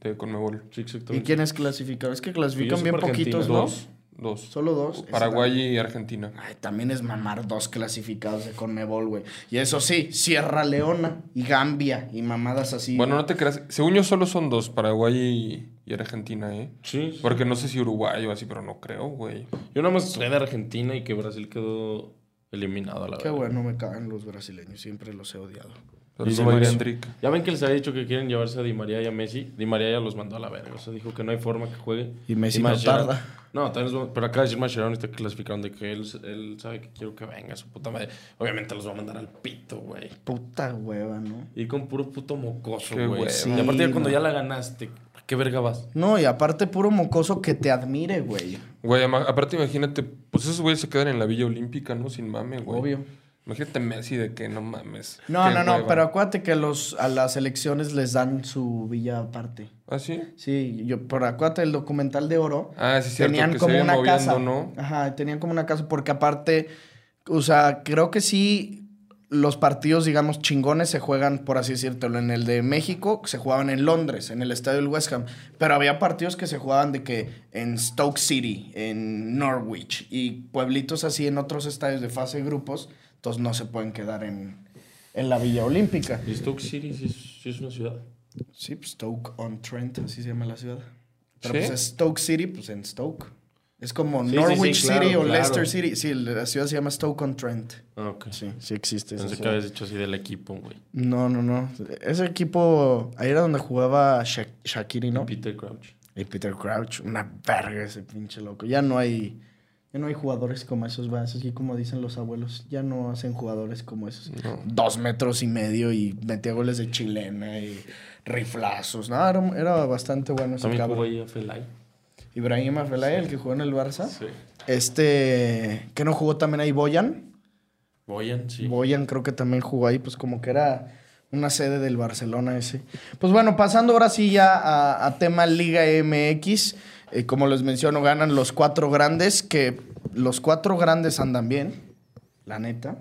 de Conmebol. Sí, ¿Y exactamente. quiénes clasificaron? Es que Sí, clasifican yo bien poquitos, ¿no? Dos. Dos. Solo dos. Paraguay y Argentina. Ay, también es mamar dos clasificados de Conmebol, güey. Y eso sí, Sierra Leona y Gambia y mamadas así. Bueno, no te creas. Según yo, solo son dos, Paraguay y, y Argentina, ¿eh? Sí. Porque no sé si Uruguay o así, pero no creo, güey. Yo nada más sé de Argentina y que Brasil quedó eliminado a la Qué verdad. bueno me caen los brasileños, siempre los he odiado. Pero Y Di-. Ya ven que les había dicho que quieren llevarse a Di María y a Messi. Di María ya los mandó a la verga. O sea, dijo que no hay forma que juegue. Y Messi no Mascherano- tarda. No, tal vez, no- pero acá de decir Mascherano está clasificaron de que él, él sabe que quiero que venga su puta madre. Obviamente los va a mandar al pito, güey. Puta hueva, ¿no? Ir con puro puto mocoso, güey. hueva. y aparte Sí, cuando no. ya la ganaste, ¿a qué verga vas? No, y aparte puro mocoso que te admire, güey. Güey, aparte imagínate, pues esos güeyes se quedan en la Villa Olímpica, ¿no? Sin mame, güey. Obvio. Imagínate Messi de que no mames. No, no, no, hueva. pero acuérdate que los, a las elecciones les dan su villa aparte. ¿Ah, sí? Sí, yo, pero acuérdate el documental de oro. Ah, sí, cierto, tenían que como se una casa. ¿no? Ajá, tenían como una casa porque aparte, o sea, creo que sí los partidos, digamos, chingones se juegan, por así decirlo, en el de México, se jugaban en Londres, en el estadio del West Ham. Pero había partidos que se jugaban de que en Stoke City, en Norwich y pueblitos así en otros estadios de fase de grupos. Entonces no se pueden quedar en, en la Villa Olímpica. ¿Y Stoke City sí es, sí es una ciudad? Sí, pues Stoke on Trent, así se llama la ciudad. Pero ¿Sí? pues es Stoke City, pues en Stoke. Es como Sí, Norwich sí, City o claro. Leicester City. Sí, la ciudad se llama Stoke on Trent. Ah, ok. Sí, sí existe. Pensé que habías dicho así del equipo, güey. No, no, no. Ese equipo, ahí era donde jugaba Sha- Shaqiri, ¿no? Peter Crouch. Y Peter Crouch, una verga ese pinche loco. Ya no hay, ya no hay jugadores como esos, va. Así como dicen los abuelos. Ya no hacen jugadores como esos. No. Dos metros y medio y metía goles de chilena y riflazos. No, era, era bastante bueno ese También jugó ahí a Felay. Ibrahim Afelay, el que jugó en el Barça. Sí. Este, que no jugó también ahí Boyan. Boyan, sí. Boyan creo que también jugó ahí, pues como que era una sede del Barcelona ese. Pues bueno, pasando ahora sí ya a, a tema Liga MX. eh, como les menciono, ganan los cuatro grandes, que los cuatro grandes andan bien, la neta.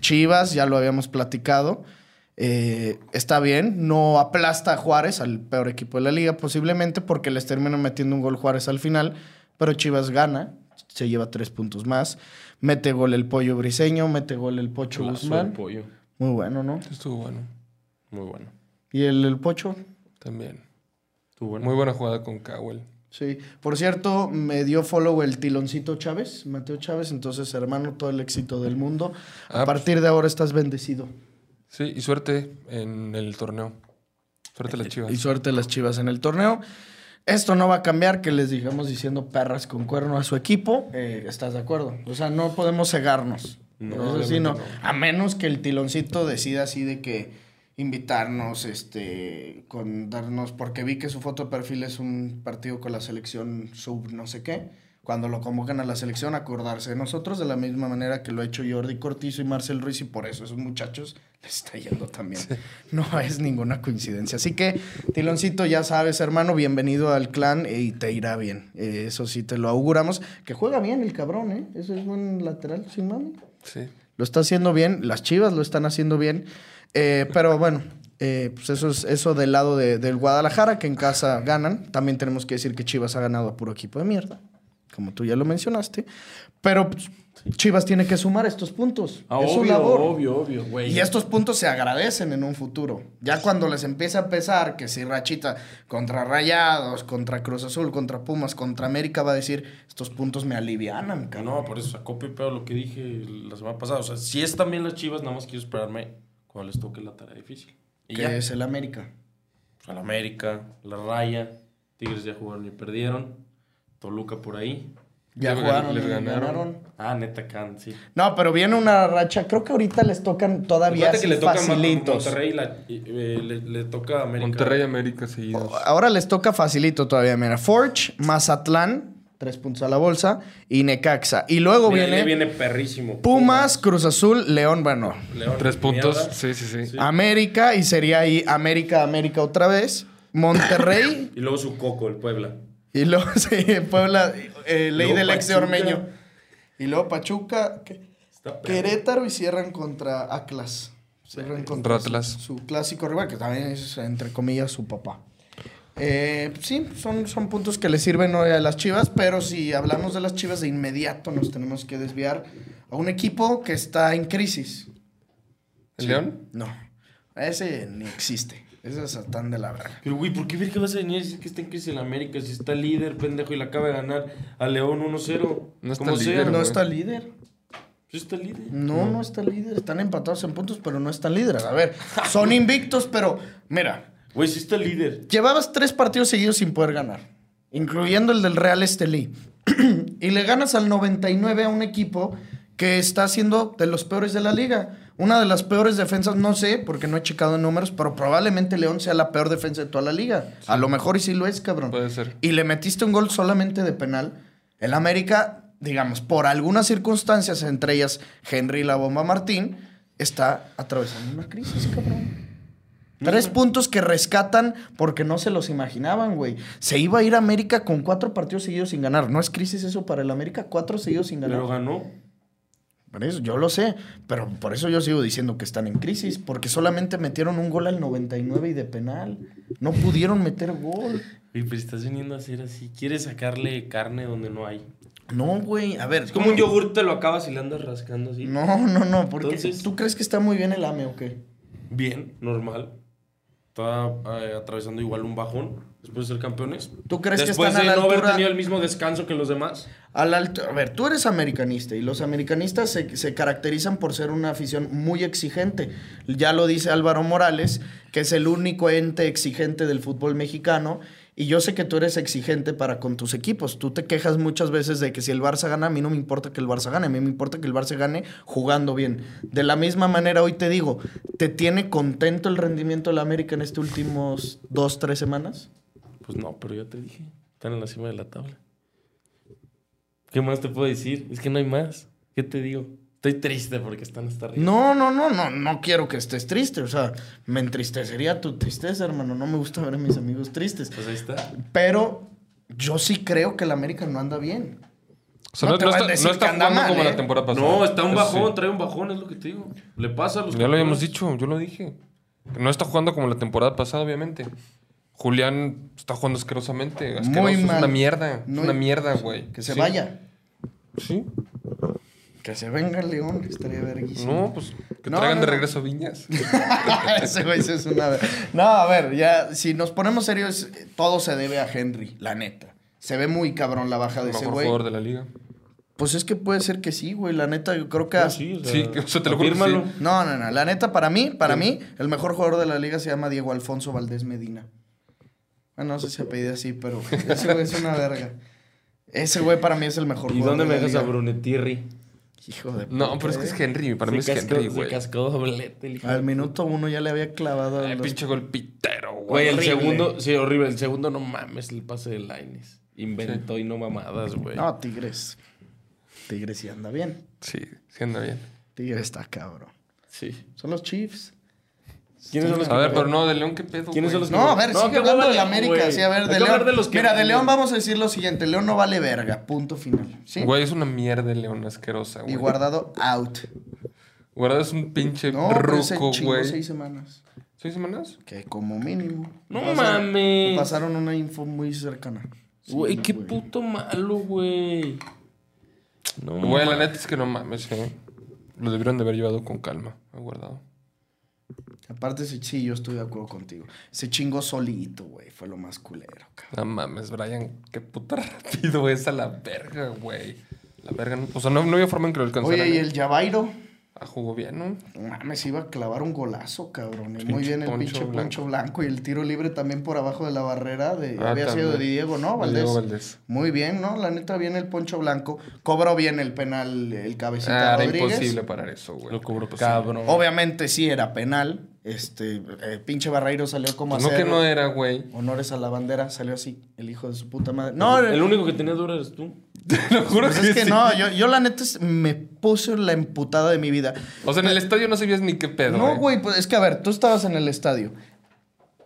Chivas, ya lo habíamos platicado. Eh, está bien, no aplasta a Juárez, al peor equipo de la liga, posiblemente porque les termina metiendo un gol Juárez al final, pero Chivas gana, se lleva tres puntos más. Mete gol el pollo briseño, mete gol el pocho Guzmán. pollo. Muy bueno, ¿no? Estuvo bueno. Muy bueno. Y el, el pocho, También. Estuvo bueno. Muy buena jugada con Cowell. sí. Por cierto, me dio follow el tiloncito Chávez, Mateo Chávez. Entonces, hermano, todo el éxito del mundo. A Ah, partir de ahora estás bendecido. Sí, y suerte en el torneo. Suerte a las chivas. Y suerte las chivas en el torneo. Esto no va a cambiar que les digamos diciendo perras con cuerno a su equipo. Eh, ¿Estás de acuerdo? O sea, no podemos cegarnos. No, Eso sí, no. obviamente A menos que el tiloncito decida así de que invitarnos, este, con darnos, porque vi que su foto de perfil es un partido con la selección sub no sé qué. Cuando lo convocan a la selección, acordarse de nosotros de la misma manera que lo ha hecho Jordi Cortizo y Marcel Ruiz y por eso esos muchachos está yendo también. No es ninguna coincidencia. Así que, Tiloncito, ya sabes, hermano, bienvenido al clan y te irá bien. Eh, eso sí te lo auguramos. Que juega bien el cabrón, ¿eh? Eso es buen lateral, sin mami. Sí. Lo está haciendo bien, las Chivas lo están haciendo bien. Eh, pero bueno, eh, pues eso es eso del lado de- del Guadalajara, que en casa ganan. También tenemos que decir que Chivas ha ganado a puro equipo de mierda, como tú ya lo mencionaste. Pero pues, Chivas tiene que sumar estos puntos. Ah, es su obvio, labor. obvio, obvio, güey. Y estos puntos se agradecen en un futuro. Ya cuando les empieza a pesar que si Rachita contra Rayados, contra Cruz Azul, contra Pumas, contra América va a decir, estos puntos me alivianan, cabrón. No, por eso sacó Pepe lo que dije la semana pasada. O sea, si es también las chivas, nada más quiero esperarme cuando les toque la tarea difícil. Y que ya. es el América. Pues, al América, la Raya, Tigres ya jugaron y perdieron. Toluca por ahí. Ya Les jugaron, les y ganaron. ganaron. Ah, neta Can, sí. No, pero viene una racha. Creo que ahorita les tocan todavía que así le toca a facilitos. Monterrey, la- y, eh, le, le toca a América. Monterrey América seguidos. Ahora les toca facilito todavía. Mira, Forge, Mazatlán, tres puntos a la bolsa, y Necaxa. Y luego Mira, viene, le viene perrísimo. Pumas, Cruz Azul, León, bueno, León, Tres puntos. mierda. Sí, sí, sí. Sí. América, y sería ahí América, América otra vez. Monterrey, Y luego su coco, el Puebla. Y luego sí, Puebla, eh, ley Luego del ex de Pachuca. Ormeño. Y luego Pachuca. Querétaro y cierran contra Atlas. Cierran contra su, Atlas. su clásico rival, que también es, entre comillas, su papá. Eh, sí, son, son puntos que le sirven hoy a las Chivas, pero si hablamos de las Chivas, de inmediato nos tenemos que desviar a un equipo que está en crisis. ¿El León? No, ese ni existe. Ese es Satán de la verga. Pero, güey, ¿por qué ver que vas a venir a decir que está en crisis en América si está líder, pendejo, y le acaba de ganar a León 1-0? No está Como sea. líder, No está líder. Sí está líder. No, no está líder. Están empatados en puntos, pero no están líderes. A ver, son invictos, pero mira, Güey, sí está líder. Llevabas tres partidos seguidos sin poder ganar, incluyendo el del Real Estelí. y le ganas al 99 a un equipo que está siendo de los peores de la liga. Una de las peores defensas, no sé, porque no he checado en números, pero probablemente León sea la peor defensa de toda la liga. A lo mejor y sí lo es, cabrón. Puede ser. Y le metiste un gol solamente de penal. El América, digamos, por algunas circunstancias, entre ellas Henry y la bomba Martín, está atravesando una crisis, cabrón. Tres puntos que rescatan porque no se los imaginaban, güey. Se iba a ir a América con cuatro partidos seguidos sin ganar. ¿No es crisis eso para el América? Cuatro seguidos sin ganar. Pero ganó. Por eso, yo lo sé, pero por eso yo sigo diciendo que están en crisis, porque solamente metieron un gol al 99 y de penal. No pudieron meter gol. Oye, pero estás viniendo a hacer así. ¿Quieres sacarle carne donde no hay? No, güey, a ver. Es como un yogur, te lo acabas y le andas rascando así. No, no, no, porque Entonces- ¿tú crees que está muy bien el AME o qué? Bien, normal. Está eh, atravesando igual un bajón después de ser campeones. ¿Tú crees que después están a de la no haber tenido el mismo descanso que los demás. Al alto- a ver, tú eres americanista y los americanistas se, se caracterizan por ser una afición muy exigente. Ya lo dice Álvaro Morales, que es el único ente exigente del fútbol mexicano. Y yo sé que tú eres exigente para con tus equipos. Tú te quejas muchas veces de que si el Barça gana, a mí no me importa que el Barça gane, a mí me importa que el Barça gane jugando bien. De la misma manera, hoy te digo, ¿te tiene contento el rendimiento de la América en estos últimos dos, tres semanas? Pues no, pero ya te dije. Están en la cima de la tabla. ¿Qué más te puedo decir? Es que no hay más. ¿Qué te digo? Estoy triste porque están hasta arriba. No, no, no, no, no quiero que estés triste. O sea, me entristecería tu tristeza, hermano. No me gusta ver a mis amigos tristes. Pues ahí está. Pero yo sí creo que el América no anda bien. O sea, No no, te no está, decir no está que anda jugando mal, como ¿eh? la temporada pasada. No, está un Eso sí. bajón, trae un bajón, es lo que te digo. Le pasa a los Ya lo habíamos campeones. dicho, yo lo dije. No está jugando como la temporada pasada, obviamente. Julián está jugando asquerosamente. Asqueroso. Muy Es mal. una mierda. Muy- Es una mierda, güey. Que se Sí. vaya. Sí. Que se venga el León, estaría verguísimo. No, pues que No, traigan no, de no. regreso Viñas. Ese güey es una... No, a ver, ya, si nos ponemos serios, todo se debe a Henry, la neta. Se ve muy cabrón la baja de ese mejor güey. jugador de la liga. Pues es que puede ser que sí, güey. La neta, yo creo que... No, sí, o sea, Sí, que- o sea, te lo juro que sí. No, no, no. La neta, para mí, para mí, el mejor jugador de la liga se llama Diego Alfonso Valdés Medina. Bueno, no sé si apellida así, pero ese güey es una verga. Ese güey para mí es el mejor ¿Y jugador dónde de me dejas a. Brunetirri? Hijo de No, pero es que eh. es Henry. Para Se mí es cascó- Henry, Se güey. cascó doblete, el hijo. Al minuto uno ya le había clavado los- pinche gol pitero, Güey, güey. el horrible. segundo, sí, horrible. El segundo, no mames, el pase de Laines. Inventó y no mamadas, güey. No, Tigres. Tigres sí anda bien. Sí, sí anda bien. Tigres está cabrón. Sí. Son los Chiefs. ¿Quiénes son los A ver, pero no, de León, ¿qué pedo, ¿Quiénes son los No, a ver, No, sigue hablando de la América. Sí, a ver, de León. de los que- Mira, de León vamos a decir lo siguiente. León no vale verga. Punto final. ¿Sí? Güey, es una mierda León asquerosa, güey. y guardado out. Guardado es un pinche No, ruco, güey. seis semanas. ¿Seis semanas? Que como mínimo. No Me pasaron- mames. me Pasaron una info muy cercana. Güey, Sí, qué puto malo, güey. No, Güey, la neta es que no mames, eh. Lo debieron de haber llevado con calma, guardado. Aparte, sí, sí, yo estoy de acuerdo contigo. Se chingó solito, güey. Fue lo más culero, cabrón. No mames, Brian, qué puta rápido es a la verga, güey. La verga, no- o sea, no, no había forma en que lo alcanzara. Oye, y el Javairo. Ah, jugó bien, ¿no? Mames, iba a clavar un golazo, cabrón. Y Pinche muy bien el Poncho pinche Blanco. Poncho Blanco. Y el tiro libre también por abajo de la barrera. De, Ah, había sido de. Diego, ¿no? Valdés. Diego Valdés. Muy bien, ¿no? La neta, bien el Poncho Blanco. Cobró bien el penal el cabecita Ah, era Rodríguez. imposible parar eso, güey. Lo cobró Imposible. cabrón. Obviamente sí era penal. Este, eh, pinche Barreiro salió como Pues no hacer que no era, güey. honores a la bandera. Salió así, el hijo de su puta madre. No, el único que tenía dura eres tú. Te lo juro pues es que sí. no, yo, yo la neta es- me puse la emputada de mi vida. O sea, en el estadio no sabías ni qué pedo, No, eh. güey, pues es que a ver, tú estabas en el estadio.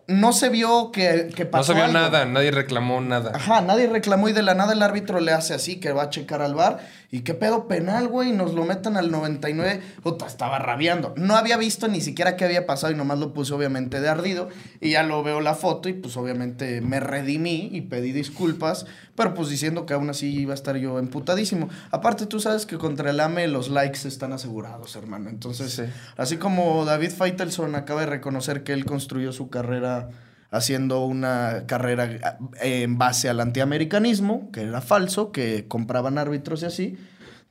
No se vio que, que No pasó. sabía algo. nada, nadie reclamó nada. Ajá, nadie reclamó y de la nada el árbitro le hace así, que va a checar al bar. ¿Y qué pedo penal, güey? Nos lo metan al 99. Puta, estaba rabiando. No había visto ni siquiera qué había pasado y nomás lo puse obviamente de ardido. Y ya lo veo la foto y pues obviamente me redimí y pedí disculpas. Pero pues diciendo que aún así iba a estar yo emputadísimo. Aparte tú sabes que contra el AME los likes están asegurados, hermano. Entonces, Sí. así como David Feitelson acaba de reconocer que él construyó su carrera haciendo una carrera eh, en base al antiamericanismo, que era falso, que compraban árbitros y así.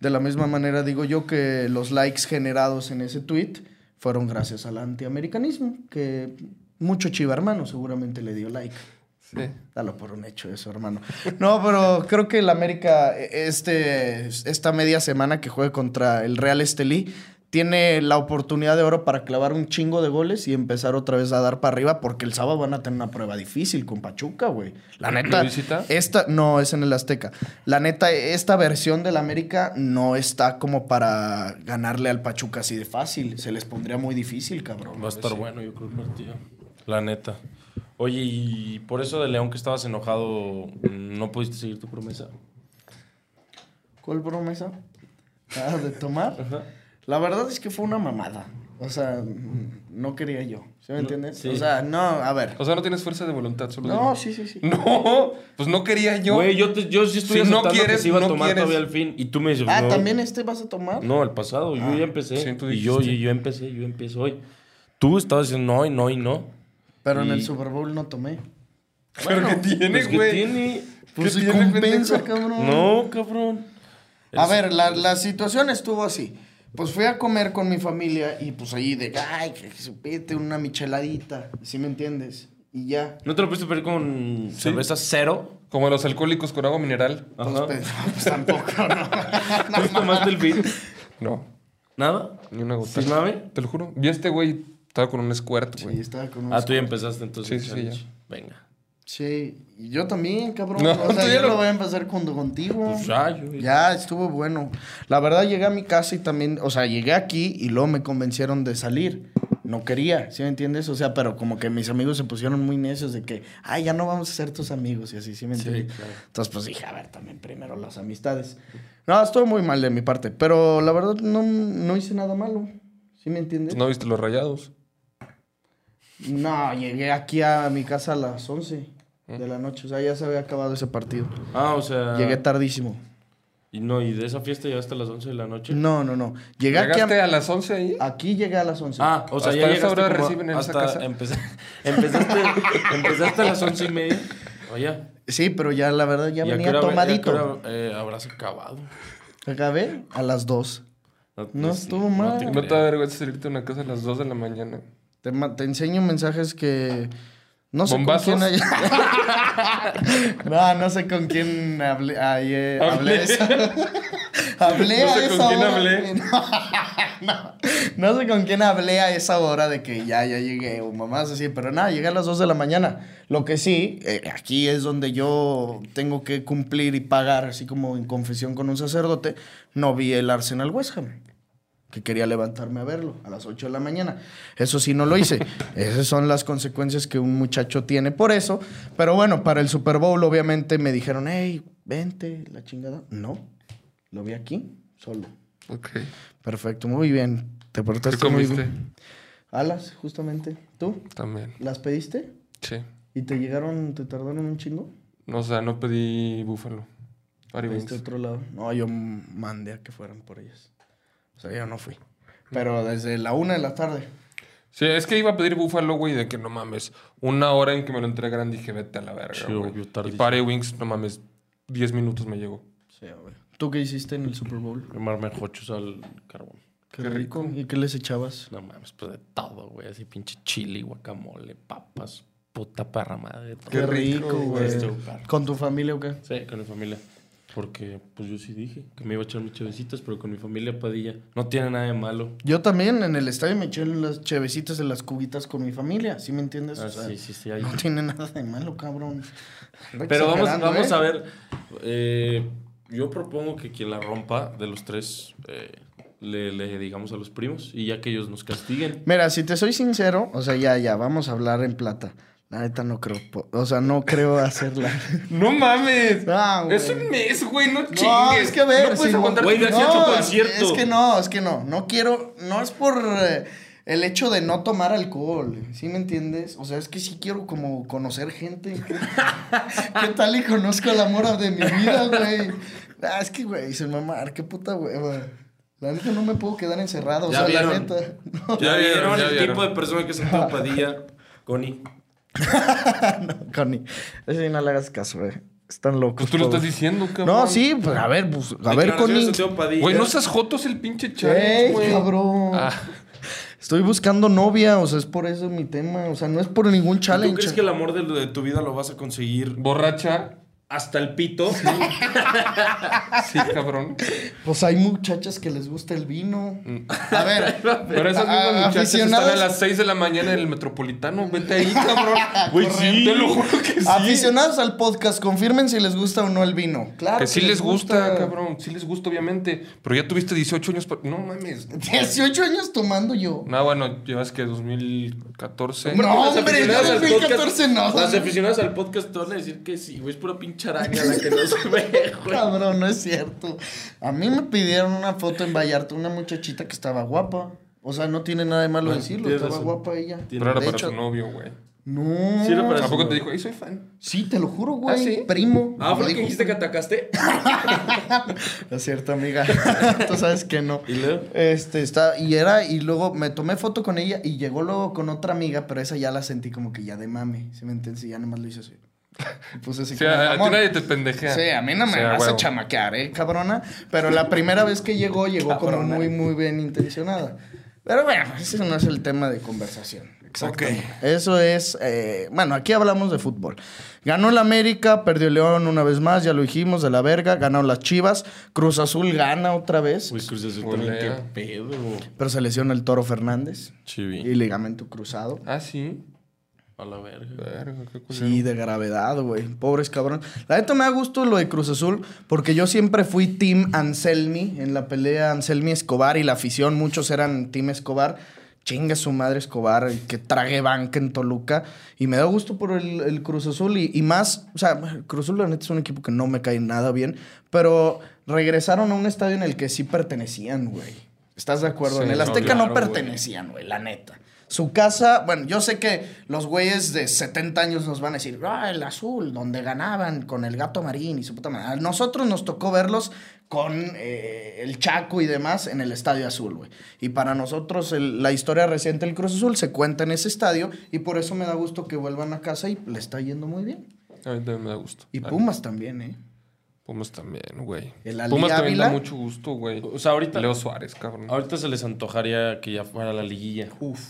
De la misma manera digo yo que los likes generados en ese tweet fueron gracias al antiamericanismo, que mucho chiva hermano seguramente le dio like. Sí. Dalo por un hecho eso, hermano. No, pero creo que el América, este, esta media semana que juegue contra el Real Estelí, tiene la oportunidad de oro para clavar un chingo de goles y empezar otra vez a dar para arriba, porque el sábado van a tener una prueba difícil con Pachuca, güey. La neta. ¿Lo visita? Esta, no, es en el Azteca. La neta, esta versión del América no está como para ganarle al Pachuca así de fácil. Se les pondría muy difícil, cabrón. Va a estar bueno, yo creo, el partido. La neta. Oye, y por eso de León que estabas enojado, ¿no pudiste seguir tu promesa? ¿Cuál promesa? Ah, de tomar. La verdad es que fue una mamada. O sea, no quería yo. ¿Sí me entiendes? sí. O sea, no, a ver. O sea, no tienes fuerza de voluntad, solo No, sí, sí, sí. No, pues no quería yo. Güey, yo, te- yo sí estoy Si no quieres, que se iba a no tomar quieres. todavía al fin. Y tú me dices, Ah, no. ¿también este vas a tomar? No, el pasado. Yo Ah, ya empecé. sí, tú y yo, yo, yo empecé, yo empiezo hoy. Tú estabas diciendo no y no y no. Pero en el Super Bowl no tomé. Pero Bueno, ¿qué tiene, pues, ¿qué güey? tiene? Pues ¿Qué se tiene, compensa, pendejo? cabrón. No, cabrón. A Es- ver, la, la situación estuvo así. Pues fui a comer con mi familia y pues ahí de, ay, que se pete una micheladita, ¿sí me entiendes? Y ya. ¿No te lo pudiste pedir con cerveza cero? Como los alcohólicos con agua mineral. Pues, Ajá. pues, pues, tampoco, no. ¿Tú tomaste el beat? No, ¿Nada? ni una gota. Te lo juro. Vi a este güey, estaba con un squirt, Sí, güey. estaba con un... Ah, tú ya empezaste entonces. Sí, sí, sí. Venga. Sí, y yo también, cabrón. No, o sea, tú ya yo lo- lo voy a empezar junto contigo. Pues ya, yo- Ya, estuvo bueno. La verdad, llegué a mi casa y también, o sea, llegué aquí y luego me convencieron de salir. No quería, ¿sí me entiendes? O sea, pero como que mis amigos se pusieron muy necios de que, ay, ya no vamos a ser tus amigos y así, ¿sí me Sí, entiendes? claro. Entonces, pues dije, a ver, también primero las amistades. No, estuvo muy mal de mi parte, pero la verdad no, no hice nada malo, ¿sí me entiendes? ¿No viste los rayados? No, llegué aquí a mi casa a las 11 de la noche, o sea, ya se había acabado ese partido. Ah, o sea. Llegué tardísimo. Y no, y de esa fiesta llegaste a las 11 de la noche. No, no, no. Llegué aquí ¿Llegaste a... a las 11 ahí? Aquí llegué a las 11. Ah, o sea, Hasta ya esa llegaste hora como reciben en esa hasta casa. empeza- empezaste, empezaste a las once y media. Oye, Sí, pero ya la verdad ya ¿y a venía hora- tomadito. a hora, eh, habrás acabado? Acabé a las 2. No estuvo mal. te ¿No te da vergüenza salirte de una casa a las 2 de la mañana? Te, te enseño mensajes que... No sé ¿Bombazos? con quién no, no sé con quién hablé, ayer, hablé Hablé. eso. hablé No a sé con esa quién hora. hablé. No, no, no sé con quién hablé a esa hora de que ya, ya llegué o mamás así, pero nada, llegué a las 2 de la mañana. Lo que sí, eh, aquí es donde yo tengo que cumplir y pagar, así como en confesión con un sacerdote, no vi el Arsenal West Ham que quería levantarme a verlo a las 8 de la mañana. Eso sí no lo hice. Esas son las consecuencias que un muchacho tiene por eso. Pero bueno, para el Super Bowl obviamente me dijeron, hey, vente, la chingada. No, lo vi aquí, solo. Ok. Perfecto, muy bien. Te ¿Qué portaste muy comiste? bien. Alas, justamente. ¿Tú? También. ¿Las pediste? Sí. ¿Y te llegaron, te tardaron un chingo? No, o sea, no pedí búfalo. ¿Pediste otro lado? No, yo mandé a que fueran por ellas. O sea, yo no fui. Pero desde la una de la tarde. Sí, es que iba a pedir búfalo, güey, de que no mames. Una hora en que me lo entregaran dije, vete a la verga, Sí, güey. obvio, y. Party wings, no mames, 10 minutos me llegó. Sí, güey. ¿Tú qué hiciste en el Super Bowl? Quemarme jochos al carbón. Qué, Qué rico. rico. ¿Y qué les echabas? No mames, pues de todo, güey. Así pinche chile, guacamole, papas, puta perra madre. todo. Qué rico, güey. Esto, perro. ¿Con tu familia o qué? Sí, con mi familia. Porque, pues yo sí dije que me iba a echar mis chevecitas, pero con mi familia Padilla. No tiene nada de malo. Yo también en el estadio me eché las chevecitas de las cubitas con mi familia, ¿sí me entiendes? Ah, O sea, sí, sí, sí. No tiene nada de malo, cabrón. Pero vamos, vamos ¿eh? a ver. eh, yo propongo que quien la rompa de los tres eh, le, le digamos a los primos y ya que ellos nos castiguen. Mira, si te soy sincero, o sea, ya, ya, vamos a hablar en plata. La neta no creo, o sea, no creo hacerla. ¡No mames! No, güey. es un mes, güey, no chingues. No, es que a ver, No puedes si no- aguantar Güey, García, tu concierto. Es que no, es que no. No quiero, no es por eh, el hecho de no tomar alcohol. ¿Sí me entiendes? O sea, es que sí quiero como conocer gente. ¿Qué, tal y conozco el amor de mi vida, güey? Ah, es que, güey, se mamar, qué puta hueva. La neta no me puedo quedar encerrado, o Ya sea, la vieron. neta. No, Ya, Ya vieron, el tipo de persona que es Santiago Padilla, Connie. Connie, ese sí no le hagas caso, güey. Están locos. Pues tú lo todos. estás diciendo, cabrón. No, sí, pues a ver, pues, a ver, Connie. Güey, no seas jotos el pinche challenge, Ey, güey. cabrón. Ah, Estoy buscando novia, o sea, es por eso mi tema. O sea, no es por ningún ¿Tú challenge. crees que el amor de, de tu vida lo vas a conseguir borracha. Hasta el pito? Sí, cabrón. Pues hay muchachas que les gusta el vino. Mm. A ver, Pero esas a- mismas muchachas están a aficionados- las 6 de la mañana en el Metropolitano. Vete ahí, cabrón. Güey, sí. Te lo juro que sí. aficionados al podcast, confirmen si les gusta o no el vino. Claro. Que sí les gusta, cabrón. Sí les gusta, obviamente. Pero ya tuviste 18 años. pa- No mames. 18 años tomando yo. No, bueno, llevas que 2014. No, hombre, aficionadas al 2014 no. Las aficionadas al podcast te van a decir que sí, güey, es pura pinche pinche araña la que no se ve, güey. Cabrón, no es cierto. A mí me pidieron una foto en Vallarta, una muchachita que estaba guapa. O sea, no tiene nada de malo No, decirlo, estaba razón. guapa ella. Tiene- Pero era De para hecho- su novio, güey. No. Sí, era para ¿A su poco novio. te dijo, ¡ay, soy fan! Sí, te lo juro, güey. ¿Ah, sí? Primo. Ah, ¿fue lo que dijiste que atacaste? Es cierto, amiga. Tú sabes que no. ¿Y luego? Este, está, y era, y luego me tomé foto con ella y llegó luego con otra amiga, pero esa ya la sentí como que ya de mame. ¿Sí me entiendes? Y ya nada más lo hice así. Puse así Sí, como, a, a ti nadie te pendejea. Sí, a mí no me Sí, a vas a huevo. chamaquear, ¿eh, cabrona? Pero la primera vez que llegó, llegó como muy, muy bien intencionada. Pero bueno, ese no es el tema de conversación. Exactamente. Eso es, eh, bueno, aquí hablamos de fútbol. Ganó el América, perdió el León una vez más, ya lo dijimos, de la verga. Ganaron las Chivas. Cruz Azul gana otra vez. Uy, Cruz Azul también, qué pedo. Pero se lesiona el Toro Fernández. Chivi. Y ligamento cruzado. Ah, sí. A la verga. Verga, qué culero. Sí, de gravedad, güey. Pobres cabrón. La neta me da gusto lo de Cruz Azul porque yo siempre fui Team Anselmi en la pelea Anselmi Escobar y la afición, muchos eran Team Escobar. Chinga su madre Escobar, que trague banca en Toluca. Y me da gusto por el, el Cruz Azul y, y más, o sea, Cruz Azul la neta es un equipo que no me cae nada bien, pero regresaron a un estadio en el que sí pertenecían, güey. ¿Estás de acuerdo? Sí, en el no, Azteca no, claro, pertenecían, güey, la neta. Su casa, bueno, yo sé que los güeyes de 70 años nos van a decir, ah, el azul, donde ganaban con el gato marín y su puta madre. A nosotros nos tocó verlos con eh, el Chaco y demás en el Estadio Azul, güey. Y para nosotros el- la historia reciente del Cruz Azul se cuenta en ese estadio y por eso me da gusto que vuelvan a casa y le está yendo muy bien. A mí también me da gusto. Y Pumas también, ¿eh? Pumas también, güey. El Ali Pumas también da mucho gusto, güey. O sea, ahorita- Leo Suárez, cabrón. Ahorita se les antojaría que ya fuera la liguilla. Uf.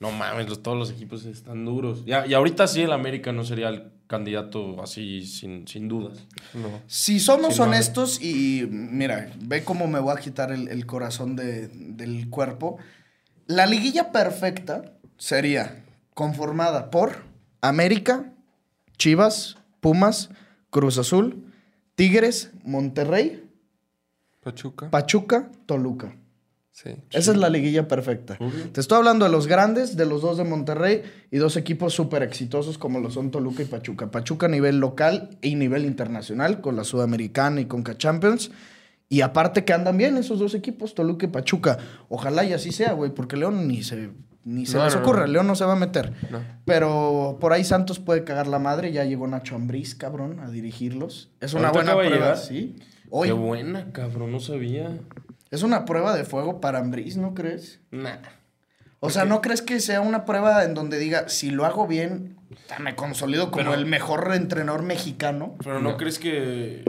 No mames, los- todos los equipos están duros. Ya, y ahorita sí el América no sería el candidato así sin, sin dudas. No. Si somos honestos y mira, ve cómo me voy a quitar el, el corazón de- del cuerpo. La liguilla perfecta sería conformada por América, Chivas, Pumas, Cruz Azul, Tigres, Monterrey, Pachuca. Pachuca, Toluca. Sí. Esa es la liguilla perfecta. Te estoy hablando de los grandes, de los dos de Monterrey y dos equipos súper exitosos como lo son Toluca y Pachuca. Pachuca a nivel local y nivel internacional con la Sudamericana y Conca Champions. Y aparte que andan bien esos dos equipos, Toluca y Pachuca. Ojalá y así sea, güey, porque León ni se, ni se No, les no, no. León no se va a meter. Pero por ahí Santos puede cagar la madre. Ya llegó Nacho Ambriz, cabrón, a dirigirlos. Es una buena prueba, sí. Hoy Qué buena, cabrón, no sabía. Es una prueba de fuego para Ambriz, ¿no crees? Nah. O sea, ¿no crees que sea una prueba en donde diga, si lo hago bien, me consolido como Pero- el mejor entrenador mexicano? Pero no, No. crees que,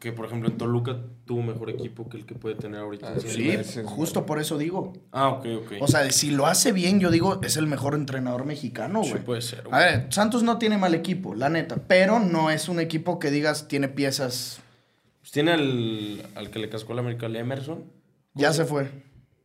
que, por ejemplo, en Toluca tuvo mejor equipo que el que puede tener ahorita. Ah, en sí. Sí, justo por eso digo. Ah, ok, ok. O sea, si lo hace bien, yo digo, es el mejor entrenador mexicano, Sí, güey. puede ser. A güey. ver, Santos no tiene mal equipo, la neta, pero no es un equipo que digas tiene piezas. Pues tiene al, al que le cascó la América, el Emerson. Ya se fue.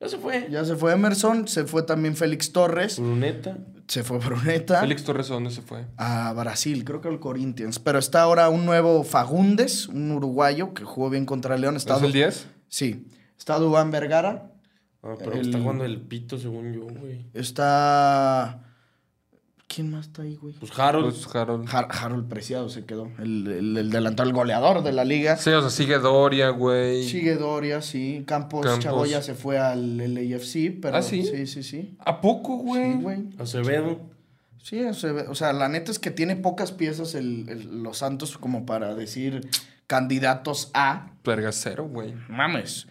Ya se fue. Ya se fue Emerson, se fue también Félix Torres, Bruneta. se fue Bruneta. Félix Torres, ¿a dónde se fue? a Brasil, creo que al Corinthians. Pero está ahora un nuevo Fagundes, un uruguayo que jugó bien contra León. Está ¿Es el 10? Sí. Está Dubán Vergara. Ah, pero El- está jugando el pito, según yo, güey. Está. ¿Quién más está ahí, güey? Pues Harold. Pues Harold. Har- Harold Preciado se quedó. El, el, el delantero, el goleador de la liga. Sí, o sea, sigue Doria, güey. Sigue Doria, sí. Campos, Campos. Chagoya se fue al LAFC, pero. ¿Ah, sí? Sí, sí, sí. ¿A poco, güey? Sí, güey. Acevedo. Sí, ve- o sea, la neta es que tiene pocas piezas el, el- los Santos como para decir candidatos a. Verga cero, güey. Mames.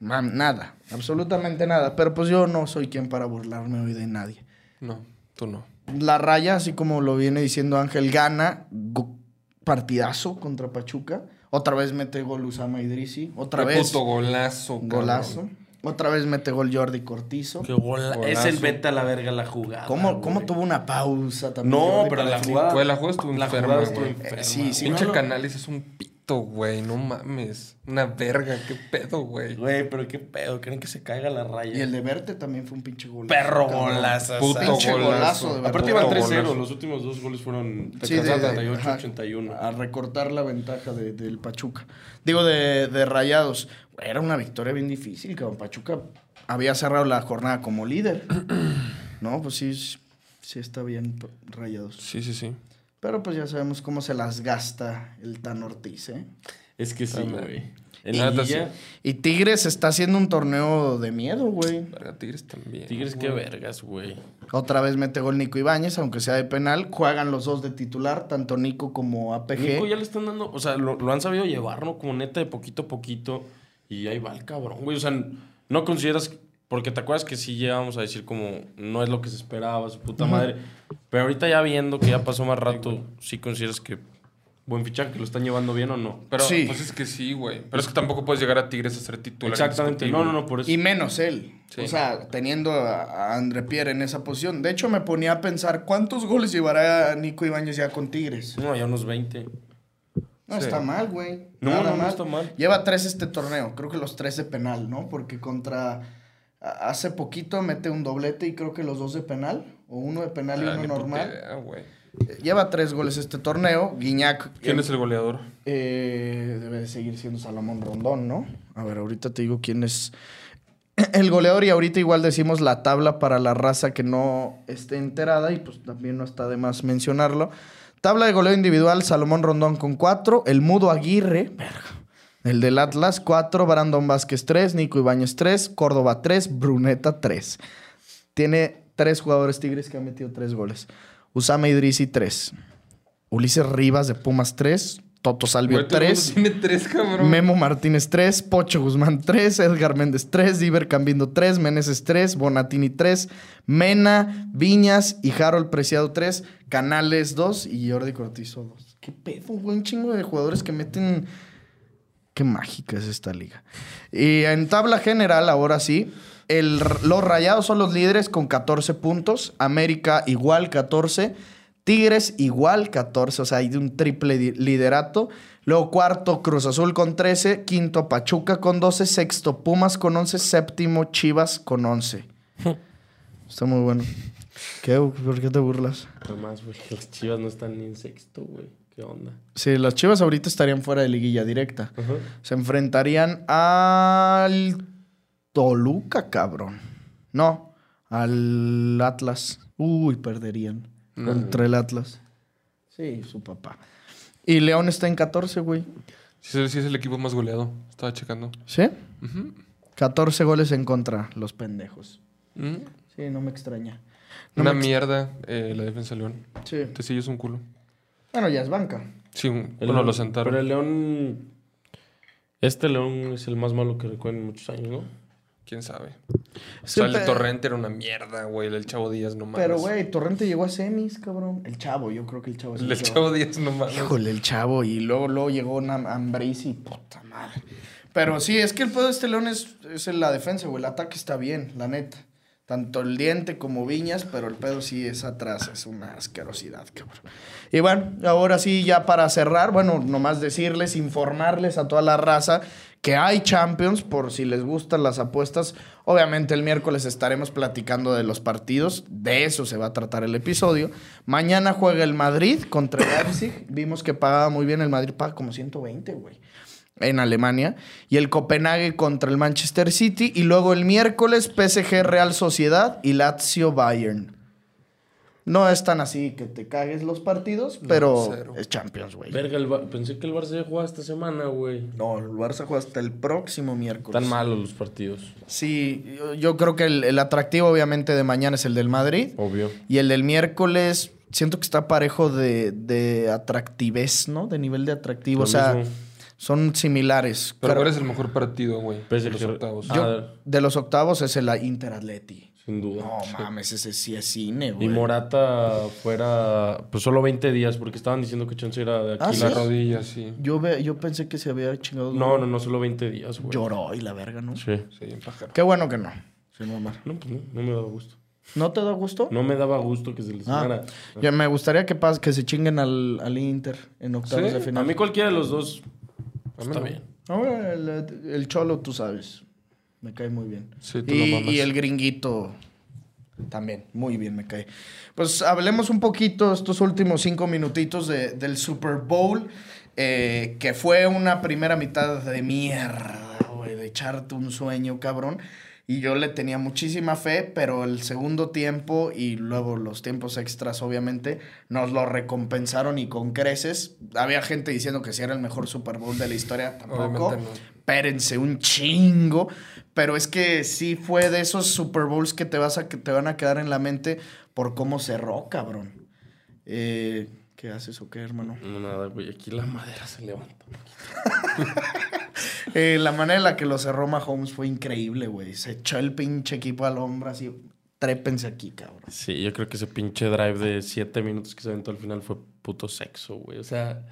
Mam- nada, absolutamente nada. Pero pues yo no soy quien para burlarme hoy de nadie. No, tú no. La raya, así como lo viene diciendo Ángel, gana go- partidazo contra Pachuca. Otra vez mete gol Usama Idrisi. Otra Qué vez puto golazo, cabrón. golazo. Otra vez mete gol Jordi Cortizo. Qué bola. Golazo. Es el vete a la verga la jugada. ¿Cómo, cómo tuvo una pausa también? No, Jordi, pero la el jugada. Güey, la jugada estuvo La enferma, jugada estuvo güey. enferma. Eh, sí, sí, Pinche no Canales es un pito, güey. No mames. Una verga. Qué pedo, güey. Güey, pero qué pedo. ¿Creen que se caiga la raya? Y el de Verte también fue un pinche gol. perro golazo. Puto Pinche golazo. golazo. Aparte iban Puto 3-0. golazo. Los últimos dos goles fueron Sí, de- 78, ajá, 81. A recortar la ventaja de- del Pachuca. Digo, de, de Rayados. Era una victoria bien difícil, cabrón. Pachuca había cerrado la jornada como líder. no, pues sí, sí está bien Rayados. Sí, sí, sí. Pero pues ya sabemos cómo se las gasta el Tan Ortiz, ¿eh? Es que sí, güey. Y En liguilla, Y Tigres está haciendo un torneo de miedo, güey. Verga, Tigres también. Tigres, qué vergas, güey. Otra vez mete gol Nico Ibáñez, aunque sea de penal. Juegan los dos de titular, tanto Nico como APG. Nico ya le están dando, o sea, lo, lo han sabido llevar, ¿no? Como neta de poquito a poquito. Y ahí va el cabrón, güey. O sea, no consideras, porque te acuerdas que sí llegamos a decir como no es lo que se esperaba, su puta madre. Pero ahorita ya viendo que ya pasó más rato, sí consideras que buen fichaje, que lo están llevando bien o no. Pero Sí. pues es que sí, güey. Pero es que tampoco puedes llegar a Tigres a ser titular. Exactamente. No, no, no, por eso. Y menos él. Sí. O sea, teniendo a, a André Pierre en esa posición. De hecho, me ponía a pensar cuántos goles llevará Nico Ibáñez ya con Tigres. No, ya unos 20. No Sí. está mal, güey. No, Nada no, no mal. está mal. Lleva tres este torneo. Creo que los tres de penal, ¿no? Porque contra. Hace poquito mete un doblete y creo que los dos de penal. O uno de penal y Ah, uno normal. idea. Eh, Lleva tres goles este torneo. Guiñac. ¿Quién eh, es el goleador? eh, debe de seguir siendo Salomón Rondón, ¿no? A ver, ahorita te digo quién es el goleador y ahorita igual decimos la tabla para la raza que no esté enterada y pues también no está de más mencionarlo. Tabla de goleo individual, Salomón Rondón con cuatro, el Mudo Aguirre, verga, el del Atlas cuatro, Brandon Vázquez tres, Nico Ibáñez tres, Córdoba tres, Bruneta tres. Tiene tres jugadores tigres que han metido tres goles. Usama Idrisi tres. Ulises Rivas de Pumas tres, Toto Salvio Güey, todo el mundo tres. Tiene tres, cabrón. Memo Martínez 3, Pocho Guzmán 3, Edgar Méndez 3, Diver Cambindo 3, Meneses 3, Bonatini 3, Mena, Viñas y Harold Preciado 3, Canales 2 y Jordi Cortizo 2. ¿Qué pedo, güey? Un chingo de jugadores que meten... Qué mágica es esta liga. Y en tabla general, ahora sí, el- los Rayados son los líderes con 14 puntos, América igual 14, Tigres igual 14, o sea, hay de un triple liderato. Luego cuarto Cruz Azul con 13, quinto Pachuca con 12, sexto Pumas con 11, séptimo Chivas con 11. Está muy bueno. ¿Qué? ¿Por qué te burlas? Además, güey, las chivas no están ni en sexto, güey. ¿Qué onda? Sí, las Chivas ahorita estarían fuera de liguilla directa. Se enfrentarían al Toluca, cabrón. No, al Atlas. Uy, perderían contra el Atlas. Sí, su papá. Y León está en 14, güey. Sí, sí es el equipo más goleado. Estaba checando. ¿Sí? Ujú. 14 goles en contra, los pendejos. Ujú. Sí, no me extraña. No Una me mierda eh, la defensa de León. Sí. Tecillo es un culo. Bueno, ya es banca. Sí, El- bueno, lo sentaron. Pero el León. Este León es el más malo que recuerdo en muchos años, ¿no? ¿Quién sabe? Es o sea, el Torrente era una mierda, güey. El Chavo Díaz no mames. Pero, güey, Torrente llegó a semis, cabrón. El chavo, yo creo que el chavo es El Chavo Díaz no mames. Híjole, el chavo. Y luego, luego llegó una Ambrisi y puta madre. Pero sí, es que el pedo de este León es, es en la defensa, güey. El ataque está bien, la neta. Tanto el diente como Viñas, pero el pedo sí es atrás. Es una asquerosidad, cabrón. Y bueno, ahora sí, ya para cerrar, bueno, nomás decirles, informarles a toda la raza que hay Champions, por si les gustan las apuestas. Obviamente el miércoles estaremos platicando de los partidos, de eso se va a tratar el episodio. Mañana juega el Madrid contra el Leipzig. Vimos que pagaba muy bien, el Madrid paga como 120, güey en Alemania. Y el Copenhague contra el Manchester City. Y luego el miércoles PSG Real Sociedad y Lazio Bayern. No es tan así que te cagues los partidos, pero cero. es Champions, güey. Verga, el pensé que el Barça ya jugaba esta semana, güey. No, el Barça juega hasta el próximo miércoles. Tan malos los partidos, Sí, yo, yo creo que el, el atractivo obviamente de mañana es el del Madrid. obvio. Y el del miércoles siento que está parejo de, de atractivez, ¿no? De nivel de atractivo. Lo o sea, mismo. Son similares. Pero ¿cuál es el mejor partido, güey? PSG. de Los octavos. Ah, Yo- de los octavos es el Inter Atleti. Sin duda. No mames, ese sí es cine, güey. Y Morata fuera, pues solo 20 días, porque estaban diciendo que chance era de aquí. Ah, Y ¿sí? la rodilla, sí. Yo, ve- yo pensé que se había chingado. No, no, no, solo 20 días, güey. Lloró y la verga, ¿no? Sí. Sí, en pájaro. Qué bueno que no. Sin mamar. No, pues no, no me daba gusto. ¿No te da gusto? No me daba gusto que se lesionara. Ah, yo me gustaría que, pas- que se chinguen al, al Inter en octavos Sí, de A final. mí cualquiera de los dos A está no. bien. No, el, el Cholo, tú sabes. Me cae muy bien. Sí, tú lo y, mamas. y el gringuito también, muy bien me cae. Pues hablemos un poquito estos últimos cinco minutitos de- del Super Bowl, eh, que fue una primera mitad de mierda, güey, de echarte un sueño, cabrón. Y yo le tenía muchísima fe, pero el segundo tiempo y luego los tiempos extras, obviamente, nos lo recompensaron y con creces. Había gente diciendo que si era el mejor Super Bowl de la historia, tampoco. No. Espérense un chingo. Pero es que sí fue de esos Super Bowls que te, vas a, que te van a quedar en la mente por cómo cerró, cabrón. Eh, ¿Qué haces o qué, hermano? No, nada, güey. Aquí la madera se levanta. Eh, la manera en la que lo cerró Mahomes fue increíble, güey. Se echó el pinche equipo al hombro así. Trépense aquí, cabrón. Sí, yo creo que ese pinche drive de siete minutos que se aventó al final fue puto sexo, güey. O sea,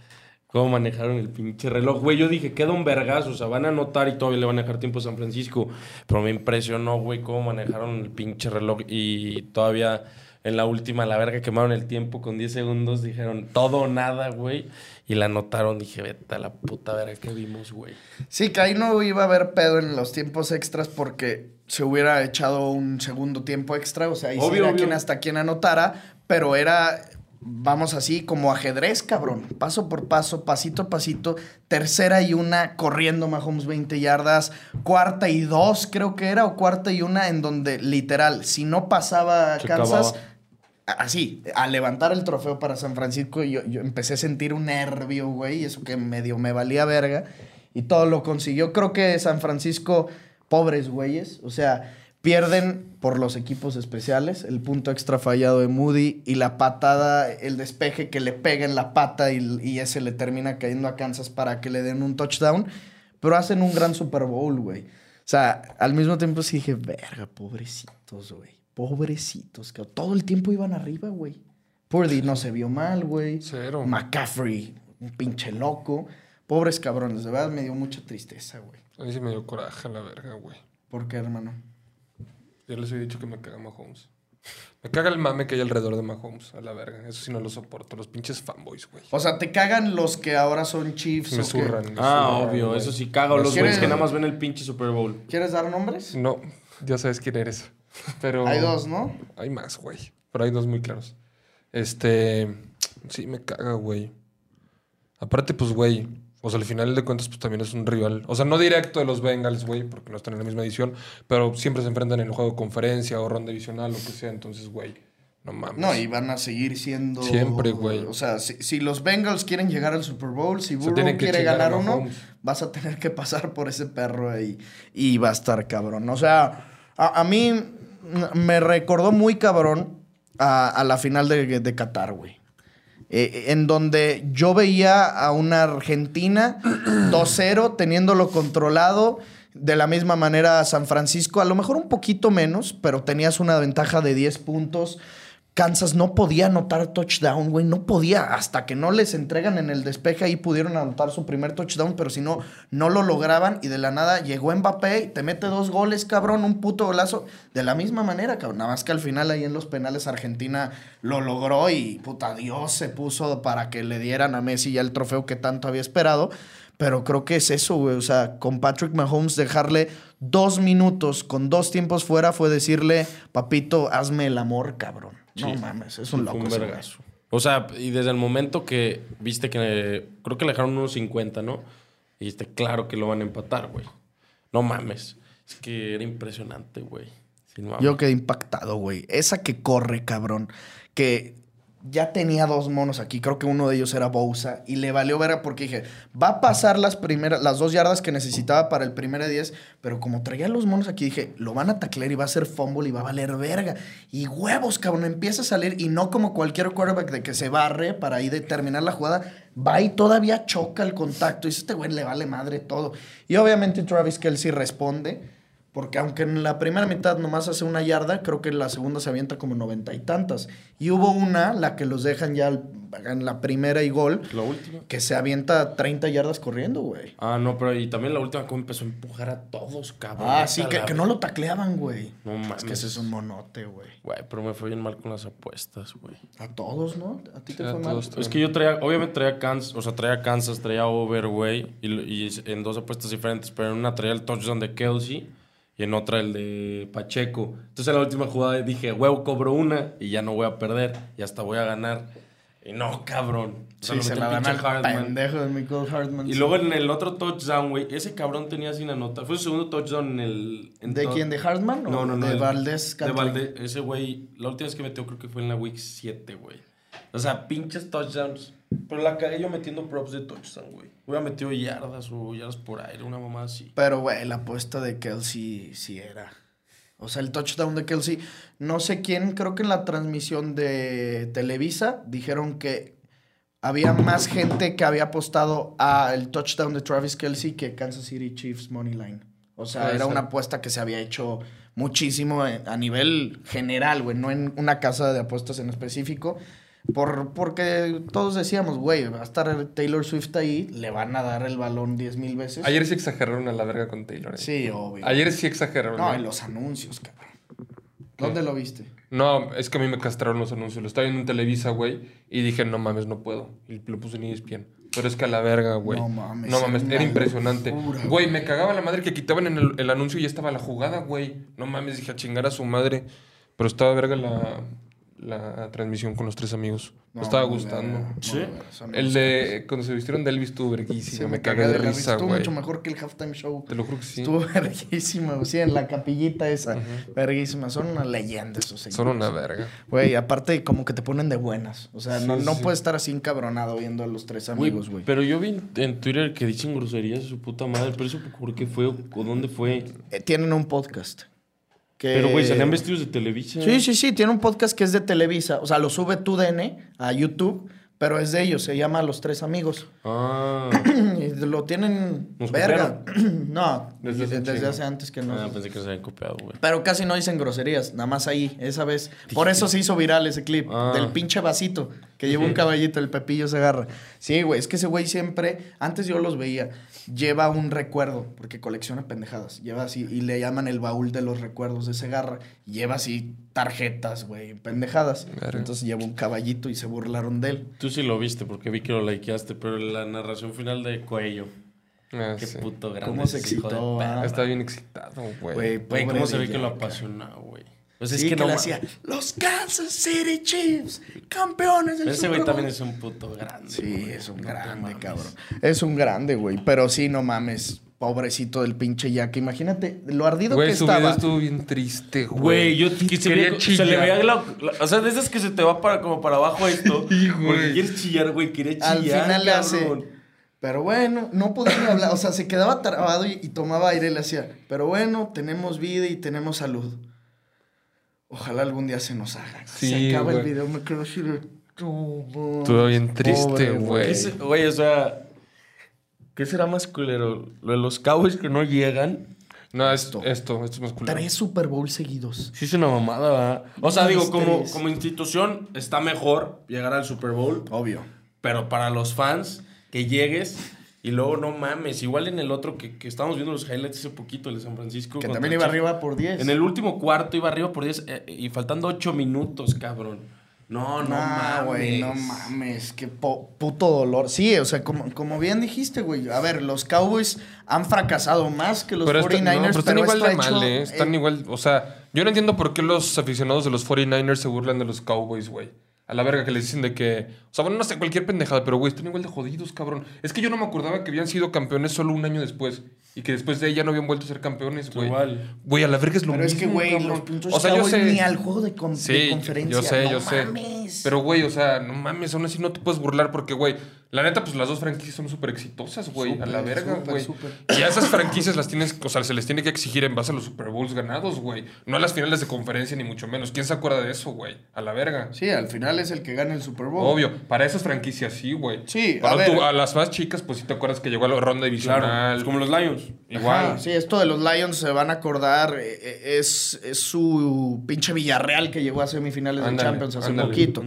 cómo manejaron el pinche reloj. Güey, yo dije, queda un vergazo. O sea, van a anotar y todavía le van a dejar tiempo a San Francisco. Pero me impresionó, güey, cómo manejaron el pinche reloj. Y todavía en la última, la verga, quemaron el tiempo con 10 segundos. Dijeron, todo o nada, güey. Y la anotaron. Dije, vete a la puta verga que vimos, güey. Sí, que ahí no iba a haber pedo en los tiempos extras porque se hubiera echado un segundo tiempo extra. O sea, ahí sí Obvio, obvio. quien hasta quien anotara, pero era, vamos así, como ajedrez, cabrón. Paso por paso, pasito a pasito. Tercera y una, corriendo Mahomes 20 yardas. Cuarta y dos, creo que era, o cuarta y una, en donde literal, si no pasaba Se Kansas. acababa. Así, a levantar el trofeo para San Francisco, yo, yo empecé a sentir un nervio, güey, eso que medio me valía verga. Y todo lo consiguió. Creo que San Francisco, pobres güeyes, o sea, pierden por los equipos especiales, el punto extra fallado de Moody y la patada, el despeje que le pega en la pata y, y ese le termina cayendo a Kansas para que le den un touchdown. Pero hacen un gran Super Bowl, güey. O sea, al mismo tiempo sí dije, verga, pobrecitos, güey. Pobrecitos, que todo el tiempo iban arriba, güey. Purdy no se vio mal, güey. Cero. McCaffrey, un pinche loco. Pobres cabrones, de verdad me dio mucha tristeza, güey. A mí sí me dio coraje la verga, güey. ¿Por qué, hermano? Yo les he dicho que me caga Mahomes. Me caga el mame que hay alrededor de Mahomes, a la verga. Eso sí no lo soporto. Los pinches fanboys, güey. O sea, te cagan los que ahora son Chiefs. Me o qué? zurran. me Ah, zurran, obvio. güey. Eso sí, cago. Los ¿Quieres- güeyes que nada más ven el pinche Super Bowl. ¿Quieres dar nombres? No, ya sabes quién eres. Pero... Hay dos, ¿no? Hay más, güey. Pero hay dos muy claros. Este. Sí, me caga, güey. Aparte, pues, güey. O sea, al final de cuentas, pues también es un rival. O sea, no directo de los Bengals, güey, porque no están en la misma edición. Pero siempre se enfrentan en el juego de conferencia o ronda divisional, lo que sea. Entonces, güey, no mames. No, y van a seguir siendo. Siempre, güey. O sea, si, si los Bengals quieren llegar al Super Bowl, si Burrow quiere ganar uno, vas a tener que pasar por ese perro ahí. Y va a estar cabrón. O sea, a, a mí me recordó muy cabrón a, a la final de, de Qatar, güey. Eh, en donde yo veía a una Argentina 2-0 teniéndolo controlado. De la misma manera a San Francisco, a lo mejor un poquito menos, pero tenías una ventaja de 10 puntos. Kansas no podía anotar touchdown, güey, no podía. Hasta que no les entregan en el despeje, ahí pudieron anotar su primer touchdown, pero si no, no lo lograban. Y de la nada llegó Mbappé te mete dos goles, cabrón, un puto golazo. De la misma manera, cabrón. Nada más que al final ahí en los penales Argentina lo logró y puta Dios se puso para que le dieran a Messi ya el trofeo que tanto había esperado. Pero creo que es eso, güey. O sea, con Patrick Mahomes dejarle dos minutos con dos tiempos fuera fue decirle, papito, hazme el amor, cabrón. No mames, es un loco. un vergazo. O sea, y desde el momento que viste que creo que le dejaron unos 50, ¿no? Y dijiste, claro que lo van a empatar, güey. No mames. Es que era impresionante, güey. Yo quedé impactado, güey. Esa que corre, cabrón. Que ya tenía dos monos aquí. Creo que uno de ellos era Bousa. Y le valió ver porque dije, va a pasar las primeras, las dos yardas que necesitaba para el primer de 10. Pero como traía los monos aquí, dije, lo van a taclear y va a ser fumble y va a valer verga. Y huevos, cabrón, empieza a salir. Y no como cualquier quarterback de que se barre para ahí determinar la jugada. Va y todavía choca el contacto. Y dice, este güey le vale madre todo. Y obviamente Travis Kelsey responde. Porque aunque en la primera mitad nomás hace una yarda, creo que en la segunda se avienta como noventa y tantas. Y hubo una, la que los dejan ya en la primera y gol, La última. que se avienta 30 yardas corriendo, güey. Ah, no, pero y también la última como empezó a empujar a todos, cabrón. Ah, sí, que, la- que no lo tacleaban, güey. No mames. Es que ese es un monote, güey. Güey, pero me fue bien mal con las apuestas, güey. A todos, ¿no? ¿A ti te a fue mal? todos. Es que yo traía, obviamente traía Kansas, o sea, traía Kansas, traía over, güey, y, y en dos apuestas diferentes, pero en una traía el touchdown de Kelsey y en otra el de Pacheco. Entonces en la última jugada dije, huevo, cobro una y ya no voy a perder y hasta voy a ganar. Y no, cabrón. O sea, Sí, se la al Hartman. pendejo de Michael Hartman. Y luego en el otro touchdown, güey, ese cabrón tenía sin anotar. Fue su segundo touchdown en el. en ¿De quién? ¿De Hartman o No, no, no. de el- Valdés De? Valdés. Ese güey, la última vez que metió creo que fue en la week 7, güey. O sea, pinches touchdowns. Pero la cagué yo metiendo props de touchdown, güey. Hubiera metido yardas o yardas por aire, una mamá así. Pero, güey, la apuesta de Kelsey sí era. O sea, el touchdown de Kelsey. No sé quién, creo que en la transmisión de Televisa dijeron que había más gente que había apostado al touchdown de Travis Kelsey que Kansas City Chiefs Money Line. O sea, era una apuesta que se había hecho muchísimo en- a nivel general, güey, no en una casa de apuestas en específico. Por, porque todos decíamos, güey, va a estar Taylor Swift ahí, le van a dar el balón 10 mil veces. Ayer sí exageraron a la verga con Taylor. eh. Sí, obvio. Ayer sí exageraron. No, en los anuncios, cabrón. ¿Dónde lo viste? No, es que a mí me castraron los anuncios. Lo estaba viendo en Televisa, güey. Y dije, no mames, no puedo. Y lo puse en ESPN. Pero es que a la verga, güey. No mames, No mames, era impresionante. locura, Güey, me cagaba la madre que quitaban en el, el anuncio y ya estaba la jugada, güey. No mames, dije a chingar a su madre. Pero estaba verga la, la transmisión con los tres amigos. Me estaba gustando. Sí. me El de cuando se vistieron de Elvis estuvo verguísimo. Sí, me cagué de la risa, Estuvo güey. mucho mejor que el halftime show. Te lo juro que sí. Estuvo verguísima, güey. Sí, en la capillita esa. Verguísima. Son una leyenda esos señores. Son una verga. Güey, aparte como que te ponen de buenas. O sea, no, Sí, no sí. puedes estar así encabronado viendo a los tres amigos, güey. Pero yo vi en Twitter que dicen groserías de su puta madre. Pero eso, ¿por qué fue? ¿O dónde fue? Eh, tienen un podcast. Que... Pero, güey, salían vestidos de Televisa. Sí, sí, sí, tiene un podcast que es de Televisa. O sea, lo sube tu DN a YouTube, pero es de ellos, se llama Los Tres Amigos. Ah. Lo tienen ¿Nos verga. no, Desde desde, hace desde antes que no. ah, pensé que se habían copiado, güey. Pero casi no dicen groserías, nada más ahí, esa vez. Por eso se hizo viral ese clip Ah. del pinche vasito que lleva un caballito, el Pepillo se agarra. Sí, güey, es que ese güey siempre, antes yo los veía, lleva un recuerdo, porque colecciona pendejadas. Lleva así, y le llaman el baúl de los recuerdos de Segarra. Lleva así tarjetas, güey, pendejadas. Entonces lleva un caballito y se burlaron de él. Tú sí lo viste porque vi que lo likeaste, pero la narración final de Cuello. Ah, Qué sí. puto grande. ¿Cómo se excitó, ah? Está bien excitado, güey. ¿cómo se ve que lo apasiona, güey? Pues sí, es que, no le hacía, los Kansas City Chiefs, campeones del ese güey Bowl". también es un puto grande. Sí, güey. es un No grande, cabrón. Es un grande, güey. Pero sí, no mames. Pobrecito del pinche Jack. Imagínate lo ardido Güey, que su video estaba. estuvo bien triste, güey. Güey, yo se le chillar. veía la, la- O sea, de esas que se te va para, como para abajo esto. Sí, güey. Porque quieres chillar, güey. Quería chillar. Al final le hace. Pero bueno, no podía ni hablar. O sea, se quedaba trabado y, y tomaba aire y le hacía. Pero bueno, tenemos vida y tenemos salud. Ojalá algún día se nos haga. Sí, se acaba el video, me quedo así de. "No, Estuvo bien triste, pobre, güey. ¿Qué se- Güey, o sea. ¿Qué será más culero? ¿Lo de los Cowboys que no llegan? No, es Esto. esto, esto, es más culero. Tres Super Bowl seguidos. Sí es una mamada, ¿verdad? O sea, digo, como, tres. como institución está mejor llegar al Super Bowl. Obvio. Pero para los fans, que llegues y luego no mames. Igual en el otro que, que estábamos viendo los highlights hace poquito, el de San Francisco. Que también iba Chiefs. arriba por 10. En el último cuarto iba arriba por 10 eh, y faltando 8 minutos, cabrón. No, no, No, mames. güey, no mames, qué puto dolor. Sí, o sea, como, como bien dijiste, güey. A ver, los Cowboys han fracasado más que los pero, está- 49ers, no, pero están igual esto de hecho, mal, ¿eh? Están eh, igual, o sea, yo no entiendo por qué los aficionados de los 49ers se burlan de los Cowboys, güey. A la verga que les dicen de que, o sea, bueno, no sé, cualquier pendejada, pero güey, están igual de jodidos, cabrón. Es que yo no me acordaba que habían sido campeones solo un año después y que después de ella no habían vuelto a ser campeones, güey. Igual. Güey, a la verga es lo Pero es mismo, que, güey, los puntos O sea, yo sé. ni al juego de, con- de Sí, conferencia. yo sé, no yo sé. Mames. Pero, güey, o sea, no mames, aún así no te puedes burlar porque, güey, la neta, pues las dos franquicias son súper exitosas, güey, a la verga, güey. Y a esas franquicias las tienes, o sea, se les tiene que exigir en base a los Super Bowls ganados, güey. No a las finales de conferencia, ni mucho menos. ¿Quién se acuerda de eso, güey? A la verga. Sí, al final es el que gana el Super Bowl. Obvio, para esas franquicias sí, güey. Sí, a Para ver. a las más chicas, pues sí te acuerdas que llegó a la ronda divisional. Claro. Es como los Lions. Igual. Ajá, sí, esto de los Lions se van a acordar. eh, eh, es, es su pinche Villarreal que llegó a semifinales de Ándale, Champions hace ándale, poquito.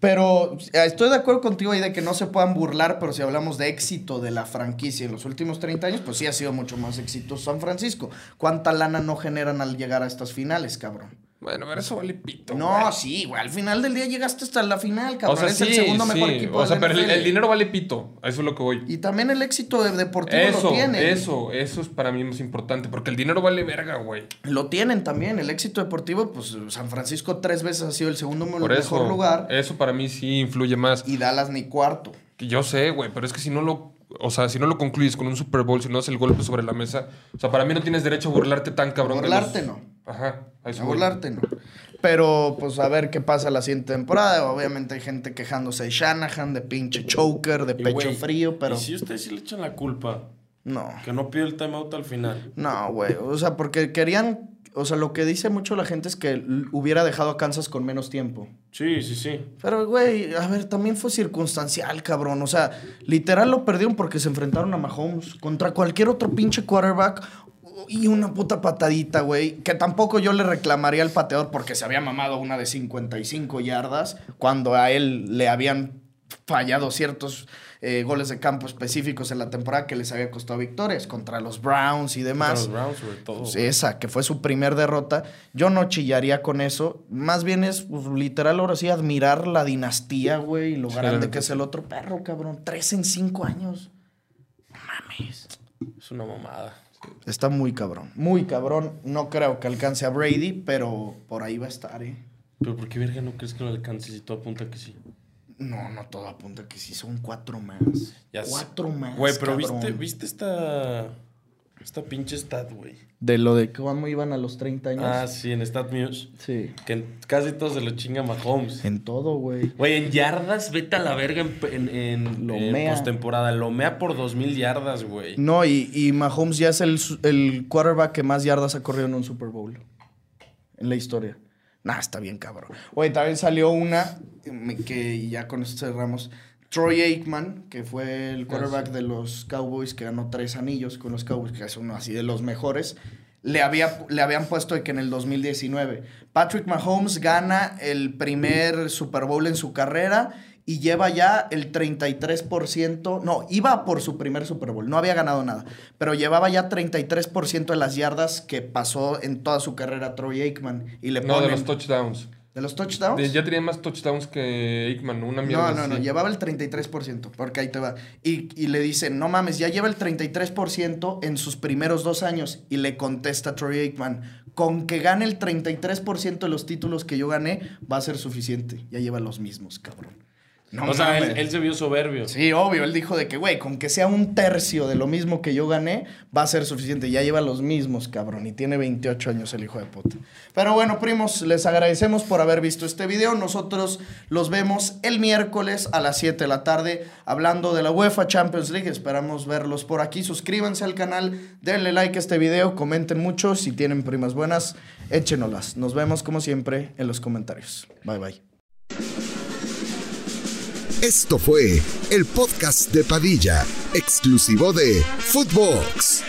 Pero eh, estoy de acuerdo contigo ahí de que no se puedan burlar, pero si hablamos de éxito de la franquicia en los últimos 30 años, pues sí ha sido mucho más exitoso San Francisco. ¿Cuánta lana no generan al llegar a estas finales, cabrón? Bueno, pero eso vale pito. No, güey. sí, güey. Al final del día llegaste hasta la final, O cabrón. sea, es sí, el segundo mejor equipo O sea, pero el, dinero vale pito. A eso es lo que voy. Y también el éxito de deportivo Eso, lo tienen. eso, eso es para mí más importante. Porque el dinero vale verga, güey. Lo tienen también. El éxito deportivo, pues San Francisco tres veces ha sido el segundo Por mejor eso. lugar. Eso para mí sí influye más. Y Dallas ni cuarto. Yo sé, güey, pero es que si no lo. O sea, si no lo concluyes con un Super Bowl, si no das el golpe sobre la mesa. O sea, para mí no tienes derecho a burlarte tan cabrón. de Burlarte los- no. Ajá. a A burlarte, no. Pero, pues, a ver qué pasa la siguiente temporada. Obviamente hay gente quejándose de Shanahan, de pinche choker, de Y, pecho frío, pero... Y si ustedes sí le echan la culpa, No. que no pidió el timeout al final. No, güey. O sea, porque querían... O sea, lo que dice mucho la gente es que hubiera dejado a Kansas con menos tiempo. Sí, sí, sí. Pero, güey, a ver, también fue circunstancial, cabrón. O sea, literal lo perdieron porque se enfrentaron a Mahomes contra cualquier otro pinche quarterback y una puta patadita, güey. Que tampoco yo le reclamaría al pateador porque se había mamado una de 55 yardas cuando a él le habían fallado ciertos eh, goles de campo específicos en la temporada que les había costado victorias contra los Browns y Contra demás. los Browns, sobre todo. Pues esa, que fue su primer derrota. Yo no chillaría con eso. Más bien es, pues, literal, ahora sí, admirar la dinastía, güey, y lo grande que es el otro perro, cabrón. Tres en cinco años. Es una mamada. Está muy cabrón. Muy cabrón. No creo que alcance a Brady, pero por ahí va a estar, ¿eh? Pero ¿por qué verga no crees que lo alcances y todo apunta que sí? No, no todo apunta que sí, son cuatro más. Ya sé. cuatro más. Güey, pero cabrón. viste, viste esta. Esta pinche stat, güey. De lo de cómo iban a los 30 años. Ah, sí, en Stat News. sí. Que en- casi todos se lo chinga Mahomes. En todo, güey. Güey, en yardas, vete a la verga en, en, en, Lo en mea. postemporada. Lo mea por 2000 yardas, güey. No, y, y Mahomes ya es el, el quarterback que más yardas ha corrido en un Super Bowl. En la historia. Nah, está bien cabrón. Oye, también salió una que ya con esto cerramos. Troy Aikman, que fue el quarterback de los Cowboys, que ganó tres anillos con los Cowboys, que es uno así de los mejores. Le, había, le habían puesto que en el 2019 Patrick Mahomes gana el primer Super Bowl en su carrera y lleva ya el 33%, no, iba por su primer Super Bowl, no había ganado nada, pero llevaba ya 33% de las yardas que pasó en toda su carrera Troy Aikman y le No, ponen de los touchdowns. ¿De los touchdowns. Ya tenía más touchdowns que Aikman, una mierda. No, no, no, llevaba el 33%, porque ahí te va. Y, y le dicen, no mames, ya lleva el 33% en sus primeros dos años. Y le contesta Troy Aikman, con que gane el 33% de los títulos que yo gané, va a ser suficiente. Ya lleva los mismos, cabrón. No o sea, él, él se vio soberbio. Sí, obvio, él dijo de que, güey, con que sea un tercio de lo mismo que yo gané, va a ser suficiente. Ya lleva los mismos, cabrón, y tiene 28 años el hijo de puta. Pero bueno, primos, les agradecemos por haber visto este video. Nosotros los vemos el miércoles a las 7 de la tarde hablando de la UEFA Champions League. Esperamos verlos por aquí. Suscríbanse al canal, denle like a este video, comenten mucho. Si tienen primas buenas, échenolas. Nos vemos como siempre en los comentarios. Bye bye. Esto fue el podcast de Padilla, exclusivo de Footbox.